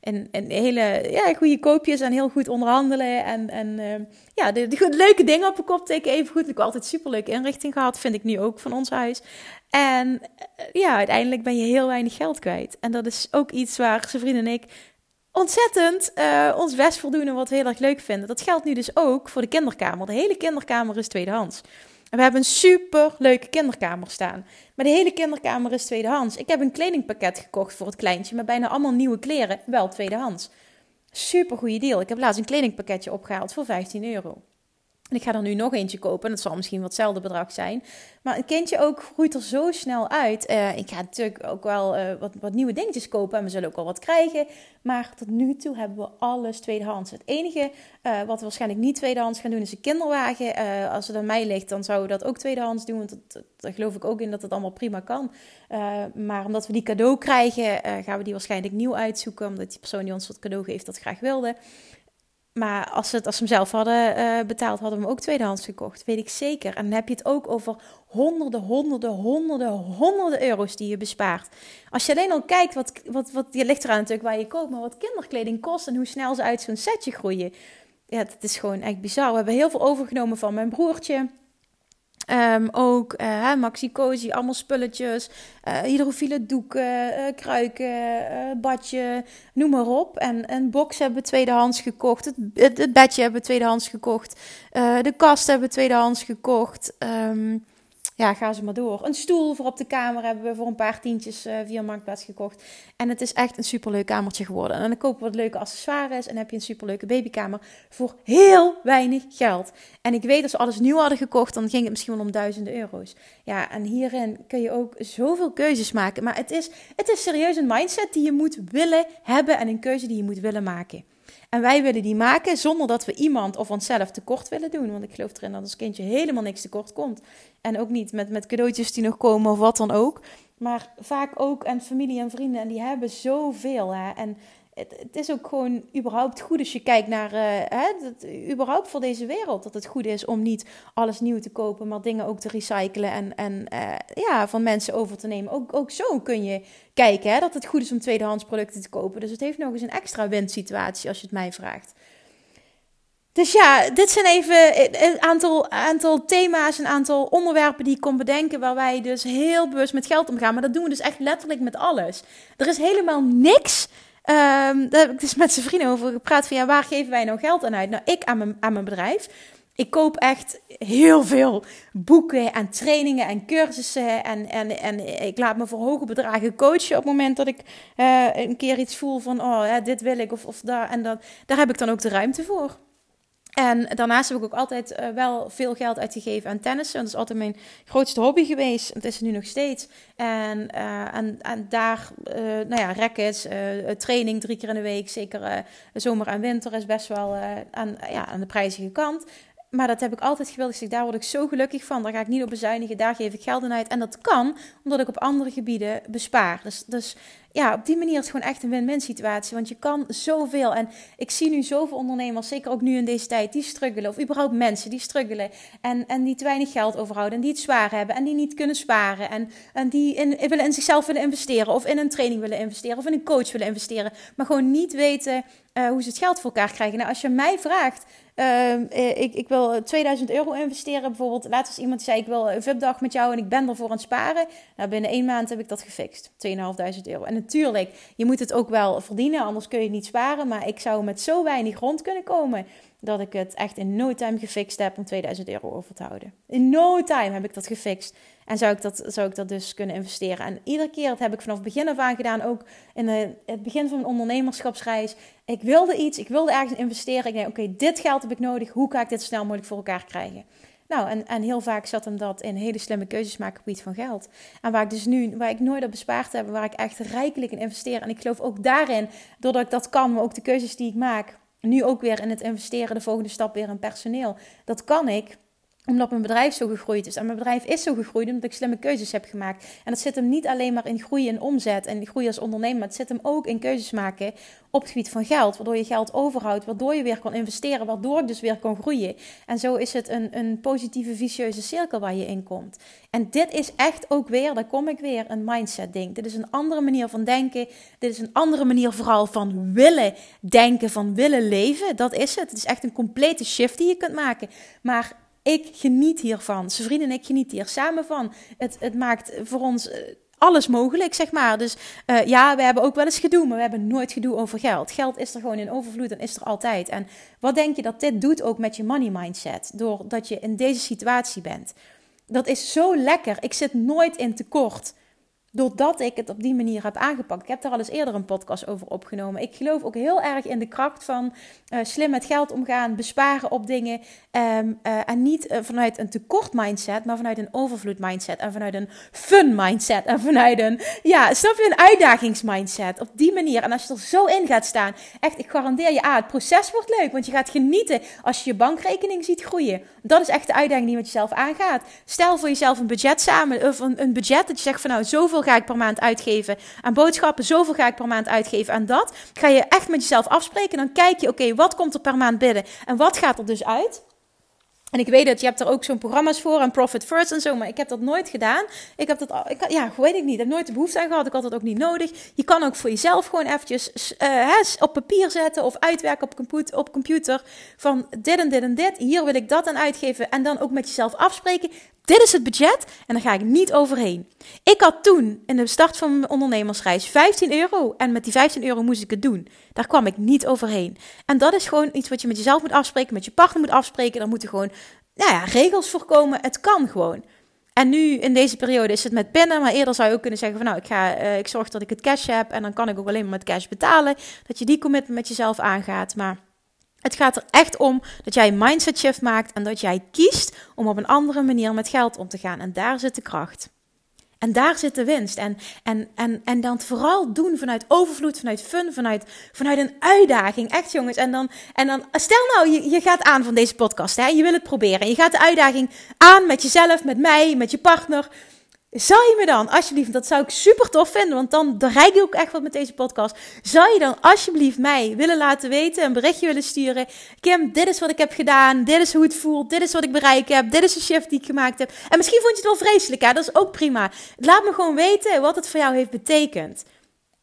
in, in hele ja, goede koopjes en heel goed onderhandelen. En, en ja, de, leuke dingen op een kop teken even goed. Ik heb altijd superleuke inrichting gehad. Vind ik nu ook van ons huis. En ja, uiteindelijk ben je heel weinig geld kwijt. En dat is ook iets waar zijn vrienden en ik ontzettend ons best voldoen en wat we heel erg leuk vinden. Dat geldt nu dus ook voor de kinderkamer. De hele kinderkamer is tweedehands. En we hebben een super leuke kinderkamer staan. Maar de hele kinderkamer is tweedehands. Ik heb een kledingpakket gekocht voor het kleintje met bijna allemaal nieuwe kleren, wel tweedehands. Super goede deal. Ik heb laatst een kledingpakketje opgehaald voor 15 euro. En ik ga er nu nog eentje kopen. Dat zal misschien wat hetzelfde bedrag zijn. Maar een kindje ook groeit er zo snel uit. Uh, ik ga natuurlijk ook wel uh, wat, wat nieuwe dingetjes kopen. En we zullen ook wel wat krijgen. Maar tot nu toe hebben we alles tweedehands. Het enige uh, wat we waarschijnlijk niet tweedehands gaan doen is een kinderwagen. als het aan mij ligt, dan zouden we dat ook tweedehands doen. Want daar geloof ik ook in dat het allemaal prima kan. maar omdat we die cadeau krijgen, gaan we die waarschijnlijk nieuw uitzoeken. Omdat die persoon die ons dat cadeau geeft dat graag wilde. Maar als, het, als ze hem zelf hadden uh, betaald, hadden we hem ook tweedehands gekocht. Weet ik zeker. En dan heb je het ook over honderden, honderden, honderden, honderden euro's die je bespaart. Als je alleen al kijkt, wat, wat, wat, je ligt eraan natuurlijk waar je koopt, maar wat kinderkleding kost en hoe snel ze uit zo'n setje groeien. Ja, dat is gewoon echt bizar. We hebben heel veel overgenomen van mijn broertje. Um, ook uh, maxi cozy, allemaal spulletjes, uh, hydrofiele doeken, uh, kruiken, badje, noem maar op. En een box hebben we tweedehands gekocht, het, het, het bedje hebben we tweedehands gekocht, de kast hebben we tweedehands gekocht. Um, ja, ga ze maar door. Een stoel voor op de kamer hebben we voor een paar tientjes uh, via Marktplaats gekocht. En het is echt een superleuk kamertje geworden. En dan kopen we wat leuke accessoires en heb je een superleuke babykamer voor heel weinig geld. En ik weet, als we alles nieuw hadden gekocht, dan ging het misschien wel om duizenden euro's. Ja, en hierin kun je ook zoveel keuzes maken. Maar het is, het is serieus een mindset die je moet willen hebben en een keuze die je moet willen maken. En wij willen die maken zonder dat we iemand of onszelf tekort willen doen. Want ik geloof erin dat ons kindje helemaal niks tekort komt. En ook niet met, met cadeautjes die nog komen of wat dan ook. Maar vaak ook en familie en vrienden. En die hebben zoveel. Hè? En het, is ook gewoon überhaupt goed als je kijkt naar, uh, hè, dat, überhaupt voor deze wereld, dat het goed is om niet alles nieuw te kopen, maar dingen ook te recyclen en, en uh, ja, van mensen over te nemen. Ook, ook zo kun je kijken hè, dat het goed is om tweedehands producten te kopen. Dus het heeft nog eens een extra winsituatie als je het mij vraagt. Dus ja, dit zijn even een aantal, aantal thema's, een aantal onderwerpen die ik kon bedenken waar wij dus heel bewust met geld omgaan. Maar dat doen we dus echt letterlijk met alles. Er is helemaal niks Um, daar heb ik dus met zijn vrienden over gepraat van ja, waar geven wij nou geld aan uit? Nou, ik aan mijn, aan mijn bedrijf. Ik koop echt heel veel boeken en trainingen en cursussen. En, en, en ik laat me voor hoge bedragen coachen op het moment dat ik uh, een keer iets voel van oh, dit wil ik of, of daar. En dan, daar heb ik dan ook de ruimte voor. En daarnaast heb ik ook altijd uh, wel veel geld uitgegeven aan tennissen. Dat is altijd mijn grootste hobby geweest. Het is nu nog steeds. En, uh, en, daar, uh, nou ja, rackets, training drie keer in de week. Zeker zomer en winter is best wel aan, ja, aan de prijzige kant. Maar dat heb ik altijd gewild. Ik zeg, daar word ik zo gelukkig van. Daar ga ik niet op bezuinigen. Daar geef ik geld aan uit. En dat kan omdat ik op andere gebieden bespaar. Dus, dus ja, op die manier is het gewoon echt een win-win situatie. Want je kan zoveel. En ik zie nu zoveel ondernemers, zeker ook nu in deze tijd, die struggelen. Of überhaupt mensen die struggelen. En, en die te weinig geld overhouden. En die het zwaar hebben. En die niet kunnen sparen. En, en die in, willen in zichzelf willen investeren. Of in een training willen investeren. Of in een coach willen investeren. Maar gewoon niet weten uh, hoe ze het geld voor elkaar krijgen. Nou, als je mij vraagt uh, ik, ik wil 2000 euro investeren. Bijvoorbeeld, laatst als iemand zei: Ik wil een VIP-dag met jou en ik ben ervoor aan het sparen. Nou, binnen één maand heb ik dat gefixt. 2.500 euro. En natuurlijk, je moet het ook wel verdienen, anders kun je het niet sparen. Maar ik zou met zo weinig rond kunnen komen dat ik het echt in no time gefixt heb om 2000 euro over te houden. In no time heb ik dat gefixt. En zou ik dat, zou ik dat dus kunnen investeren. En iedere keer, dat heb ik vanaf begin af aan gedaan, ook in het begin van mijn ondernemerschapsreis. Ik wilde iets, ik wilde ergens investeren. Ik denk, oké, dit geld heb ik nodig. Hoe kan ik dit snel mogelijk voor elkaar krijgen? Nou, en, en heel vaak zat hem dat in hele slimme keuzes maken op gebied van geld. En waar ik dus nu, waar ik nooit op bespaard heb, waar ik echt rijkelijk in investeer. En ik geloof ook daarin, doordat ik dat kan, maar ook de keuzes die ik maak, nu ook weer in het investeren, de volgende stap weer in personeel. Dat kan ik omdat mijn bedrijf zo gegroeid is. En mijn bedrijf is zo gegroeid omdat ik slimme keuzes heb gemaakt. En dat zit hem niet alleen maar in groei en omzet en groei als ondernemer. Maar het zit hem ook in keuzes maken op het gebied van geld. Waardoor je geld overhoudt. Waardoor je weer kan investeren. Waardoor ik dus weer kan groeien. En zo is het een, een positieve, vicieuze cirkel waar je in komt. En dit is echt ook weer, daar kom ik weer, een mindset ding. Dit is een andere manier van denken. Dit is een andere manier vooral van willen denken, van willen leven. Dat is het. Het is echt een complete shift die je kunt maken. Maar ik geniet hiervan. Zijn vrienden en ik genieten hier samen van. Het, het maakt voor ons eh, alles mogelijk, zeg maar. Dus uh, ja, we hebben ook wel eens gedoe, maar we hebben nooit gedoe over geld. Geld is er gewoon in overvloed en is er altijd. En wat denk je dat dit doet ook met je money mindset? Doordat je in deze situatie bent. Dat is zo lekker. Ik zit nooit in tekort. Doordat ik het op die manier heb aangepakt. Ik heb daar al eens eerder een podcast over opgenomen. Ik geloof ook heel erg in de kracht van uh, slim met geld omgaan, besparen op dingen. Um, uh, en niet uh, vanuit een tekort mindset, maar vanuit een overvloed mindset. En vanuit een fun mindset. En vanuit een, ja, snap je, een uitdagingsmindset. Op die manier. En als je er zo in gaat staan, echt, ik garandeer je, ah, het proces wordt leuk. Want je gaat genieten als je je bankrekening ziet groeien. Dat is echt de uitdaging die met jezelf aangaat. Stel voor jezelf een budget samen, of een, een budget dat je zegt van nou, zoveel ga ik per maand uitgeven aan boodschappen, zoveel ga ik per maand uitgeven aan dat. Ga je echt met jezelf afspreken. Dan kijk je, oké, wat komt er per maand binnen en wat gaat er dus uit? En ik weet dat je hebt er ook zo'n programma's voor en Profit First en zo, maar ik heb dat nooit gedaan. Ik heb dat, ik, ja, weet ik niet. Ik heb nooit de behoefte aan gehad. Ik had dat ook niet nodig. Je kan ook voor jezelf gewoon eventjes uh, op papier zetten of uitwerken op computer van dit en dit en dit. Hier wil ik dat aan uitgeven en dan ook met jezelf afspreken. Dit is het budget en daar ga ik niet overheen. Ik had toen in de start van mijn ondernemersreis 15 euro en met die 15 euro moest ik het doen. Daar kwam ik niet overheen. En dat is gewoon iets wat je met jezelf moet afspreken, met je partner moet afspreken. Daar moeten gewoon nou ja, regels voorkomen. Het kan gewoon. En nu in deze periode is het met pinnen, maar eerder zou je ook kunnen zeggen van nou, ik, ga, uh, ik zorg dat ik het cash heb en dan kan ik ook alleen maar met cash betalen. Dat je die commitment met jezelf aangaat. Maar het gaat er echt om dat jij een mindset shift maakt en dat jij kiest om op een andere manier met geld om te gaan. En daar zit de kracht. En daar zit de winst. En, en, en, en dan vooral doen vanuit overvloed, vanuit fun, vanuit, vanuit een uitdaging. Echt jongens. En dan, en dan stel nou, je, je gaat aan van deze podcast. Hè? Je wil het proberen. Je gaat de uitdaging aan met jezelf, met mij, met je partner. Zou je me dan, alsjeblieft, dat zou ik super tof vinden, want dan bereik ik ook echt wat met deze podcast. Zou je dan alsjeblieft mij willen laten weten, een berichtje willen sturen? Kim, dit is wat ik heb gedaan, dit is hoe het voelt, dit is wat ik bereikt heb, dit is de shift die ik gemaakt heb. En misschien vond je het wel vreselijk, hè? dat is ook prima. Laat me gewoon weten wat het voor jou heeft betekend.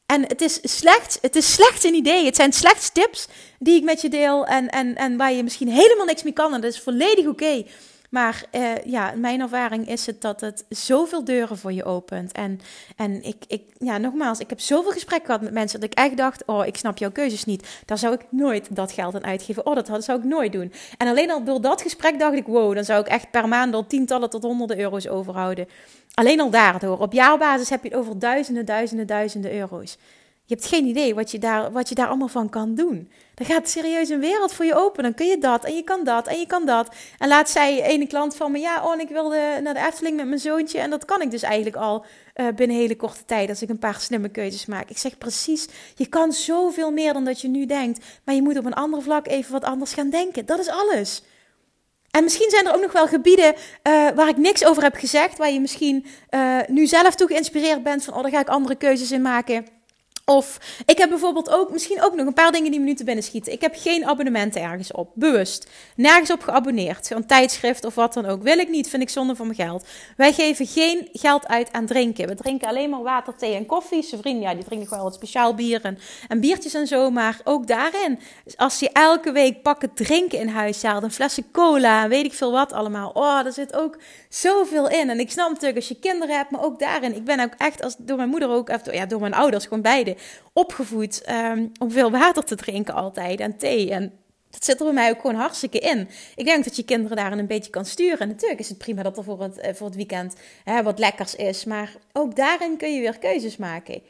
En het is slecht, het is slecht een idee. Het zijn slechts tips die ik met je deel en, en, en waar je misschien helemaal niks mee kan. En dat is volledig oké. Maar uh, ja, mijn ervaring is het dat het zoveel deuren voor je opent. En, en ik, ik, ja, nogmaals, ik heb zoveel gesprekken gehad met mensen dat ik echt dacht: Oh, ik snap jouw keuzes niet. Daar zou ik nooit dat geld aan uitgeven. Oh, dat zou ik nooit doen. En alleen al door dat gesprek dacht ik: Wow, dan zou ik echt per maand al tientallen tot honderden euro's overhouden. Alleen al daardoor. Op jaarbasis heb je het over duizenden, duizenden, duizenden euro's. Je hebt geen idee wat je, daar, wat je daar allemaal van kan doen. Dan gaat serieus een wereld voor je open. Dan kun je dat en je kan dat en je kan dat. En laat zij ene klant van me, ja, oh, en ik wilde naar de Efteling met mijn zoontje. En dat kan ik dus eigenlijk al uh, binnen hele korte tijd als ik een paar slimme keuzes maak. Ik zeg precies, je kan zoveel meer dan dat je nu denkt. Maar je moet op een ander vlak even wat anders gaan denken. Dat is alles. En misschien zijn er ook nog wel gebieden uh, waar ik niks over heb gezegd. Waar je misschien uh, nu zelf toe geïnspireerd bent van, oh, daar ga ik andere keuzes in maken. Of ik heb bijvoorbeeld ook, misschien ook nog een paar dingen die me nu te binnen schieten. Ik heb geen abonnementen ergens op, bewust. Nergens op geabonneerd. Een tijdschrift of wat dan ook. Wil ik niet, vind ik zonde van mijn geld. Wij geven geen geld uit aan drinken. We drinken alleen maar water, thee en koffie. Zijn vrienden, ja, die drinken gewoon wat speciaal bier en, en biertjes en zo. Maar ook daarin, als je elke week pakken drinken in huis haalt, een flessen cola, weet ik veel wat allemaal. Oh, daar zit ook zoveel in. En ik snap natuurlijk als je kinderen hebt, maar ook daarin. Ik ben ook echt, als, door mijn moeder ook, ja, door mijn ouders, gewoon beide opgevoed um, om veel water te drinken altijd en thee. En dat zit er bij mij ook gewoon hartstikke in. Ik denk dat je kinderen daarin een beetje kan sturen. En natuurlijk is het prima dat er voor het, eh, voor het weekend hè, wat lekkers is. Maar ook daarin kun je weer keuzes maken.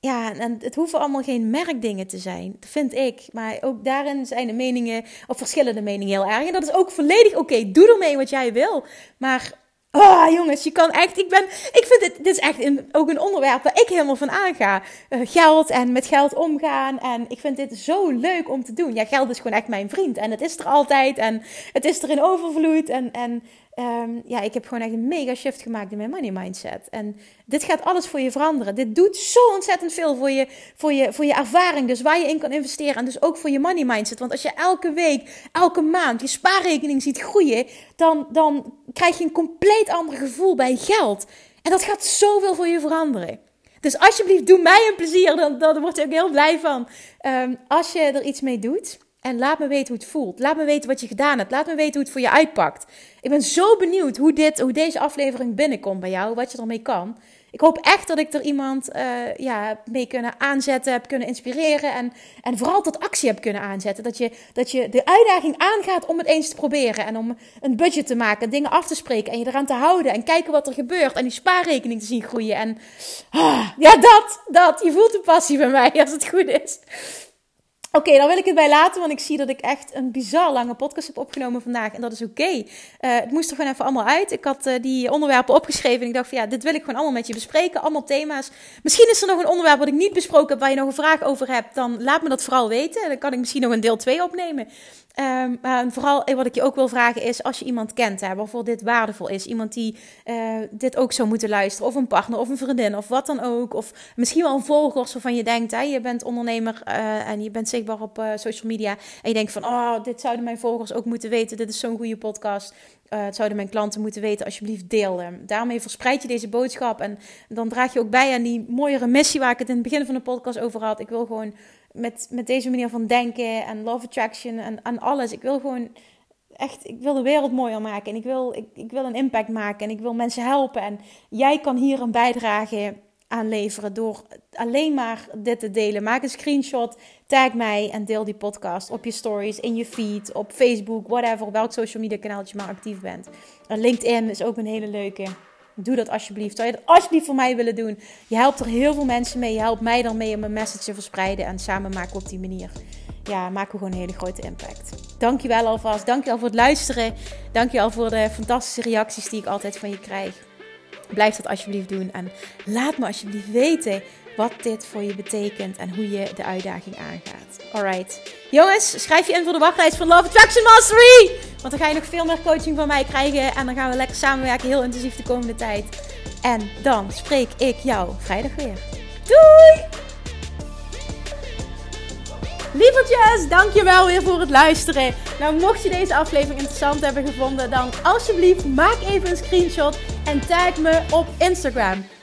Ja, en het hoeven allemaal geen merkdingen te zijn, vind ik. Maar ook daarin zijn de meningen, of verschillende meningen heel erg. En dat is ook volledig oké. Doe ermee wat jij wil. Maar Oh, jongens, je kan echt. Ik ben. Ik vind dit. Dit is echt een, ook een onderwerp waar ik helemaal van aanga. Uh, geld en met geld omgaan. En ik vind dit zo leuk om te doen. Ja, geld is gewoon echt mijn vriend. En het is er altijd. En het is er in overvloed. En, en Um, ja, ik heb gewoon echt een mega shift gemaakt in mijn money mindset. En dit gaat alles voor je veranderen. Dit doet zo ontzettend veel voor je, voor je, voor je ervaring. Dus waar je in kan investeren. En dus ook voor je money mindset. Want als je elke week, elke maand je spaarrekening ziet groeien. Dan, dan krijg je een compleet ander gevoel bij geld. En dat gaat zoveel voor je veranderen. Dus alsjeblieft, doe mij een plezier. Dan, dan word ik ook heel blij van. Um, als je er iets mee doet. En laat me weten hoe het voelt. Laat me weten wat je gedaan hebt. Laat me weten hoe het voor je uitpakt. Ik ben zo benieuwd hoe, dit, hoe deze aflevering binnenkomt bij jou. Wat je ermee kan. Ik hoop echt dat ik er iemand uh, ja, mee kunnen aanzetten, heb kunnen inspireren. En, en vooral tot actie heb kunnen aanzetten. Dat je, dat je de uitdaging aangaat om het eens te proberen. En om een budget te maken, dingen af te spreken en je eraan te houden. En kijken wat er gebeurt. En die spaarrekening te zien groeien. En ah, ja, dat, dat. Je voelt de passie bij mij als het goed is. Oké, dan wil ik het bij laten, want ik zie dat ik echt een bizar lange podcast heb opgenomen vandaag. En dat is oké. Uh, het moest er gewoon even allemaal uit. Ik had uh, die onderwerpen opgeschreven en ik dacht van ja, dit wil ik gewoon allemaal met je bespreken. Allemaal thema's. Misschien is er nog een onderwerp wat ik niet besproken heb, waar je nog een vraag over hebt. Dan laat me dat vooral weten. Dan kan ik misschien nog een deel 2 opnemen. Um, maar vooral wat ik je ook wil vragen is, als je iemand kent hè, waarvoor dit waardevol is, iemand die uh, dit ook zou moeten luisteren, of een partner of een vriendin of wat dan ook, of misschien wel een volgers waarvan je denkt, hè, je bent ondernemer uh, en je bent zichtbaar op social media en je denkt van, oh, dit zouden mijn volgers ook moeten weten, dit is zo'n goede podcast, het zouden mijn klanten moeten weten, alsjeblieft deel hem. Daarmee verspreid je deze boodschap en dan draag je ook bij aan die mooiere missie waar ik het in het begin van de podcast over had. Ik wil gewoon met, met deze manier van denken en love attraction en, en alles. Ik wil gewoon echt, ik wil de wereld mooier maken en ik wil, ik, ik wil een impact maken en ik wil mensen helpen. En jij kan hier een bijdrage aan leveren door alleen maar dit te delen. Maak een screenshot, tag mij en deel die podcast op je stories, in je feed, op Facebook, whatever, welk social media kanaaltje maar actief bent. En LinkedIn is ook een hele leuke. Doe dat alsjeblieft. Zou je dat alsjeblieft voor mij willen doen? Je helpt er heel veel mensen mee. Je helpt mij dan mee om mijn message te verspreiden. En samen maken we op die manier, ja, maken we gewoon een hele grote impact. Dankjewel alvast. Dankjewel voor het luisteren. Dankjewel voor de fantastische reacties die ik altijd van je krijg. Blijf dat alsjeblieft doen. En laat me alsjeblieft weten wat dit voor je betekent en hoe je de uitdaging aangaat. Alright. Jongens, schrijf je in voor de wachtlijst van Love Attraction Mastery. Want dan ga je nog veel meer coaching van mij krijgen. En dan gaan we lekker samenwerken, heel intensief de komende tijd. En dan spreek ik jou vrijdag weer. Doei! Lievertjes, dankjewel weer voor het luisteren. Nou, mocht je deze aflevering interessant hebben gevonden, dan alsjeblieft maak even een screenshot en tag me op Instagram.